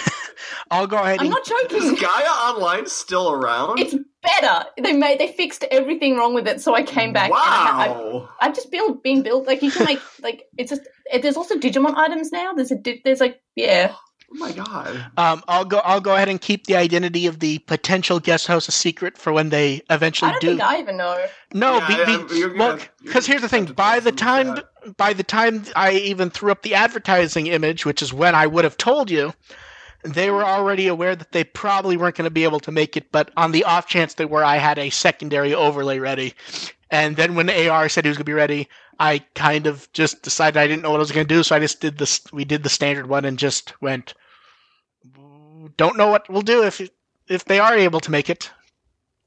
I'll go ahead I'm and not joking. Is Gaia Online still around? It's better. They made they fixed everything wrong with it, so I came back. And I, ha- I, wow. I've just built being built like you can make like it's just it, there's also Digimon items now. There's a there's like yeah oh my god. um, I'll go. I'll go ahead and keep the identity of the potential guest host a secret for when they I eventually don't do. think I even know. No, Yeah, be, be, you're gonna- well, because here's the thing: by the time, that. by the time I even threw up the advertising image, which is when I would have told you, they were already aware that they probably weren't going to be able to make it. But on the off chance they were, I had a secondary overlay ready. And then when AR said he was going to be ready, I kind of just decided I didn't know what I was going to do, so I just did this. We did the standard one and just went. Don't know what we'll do if if they are able to make it.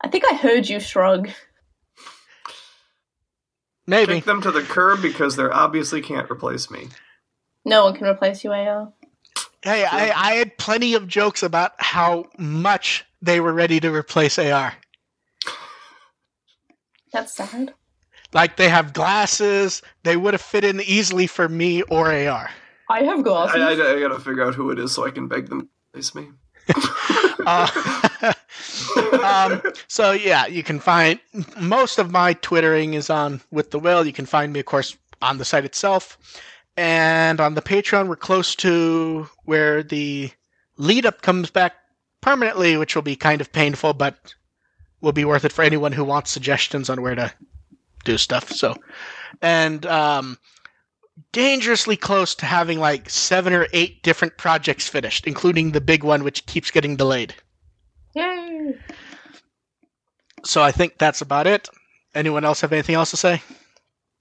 I think I heard you shrug. Maybe. Kick them to the curb because they obviously can't replace me. No one can replace you, AR. Hey, I, I had plenty of jokes about how much they were ready to replace AR. That's sad. Like they have glasses, they would have fit in easily for me or AR. I have glasses. I, I, I gotta figure out who it is so I can beg them to replace me. *laughs* Uh, *laughs* um, so yeah, you can find most of my twittering is on with the will. You can find me, of course, on the site itself, and on the Patreon. We're close to where the lead up comes back permanently, which will be kind of painful, but will be worth it for anyone who wants suggestions on where to do stuff. So, and um, dangerously close to having like seven or eight different projects finished, including the big one, which keeps getting delayed. Yay! So I think that's about it. Anyone else have anything else to say?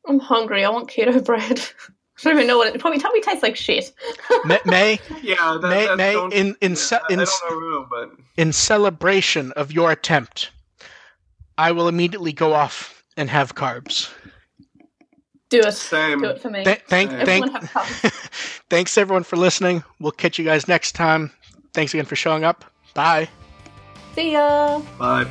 I'm hungry. I want keto *laughs* bread. I don't even know what it probably probably tastes like shit. *laughs* May, May Yeah, that, May, that May in in yeah, ce- in, don't know who, but in celebration of your attempt, I will immediately go off and have carbs. Do it. same. Do it for me. Th- thank, Everyone thank, Everyone *laughs* thanks everyone for listening. We'll catch you guys next time. Thanks again for showing up. Bye. See ya. Bye.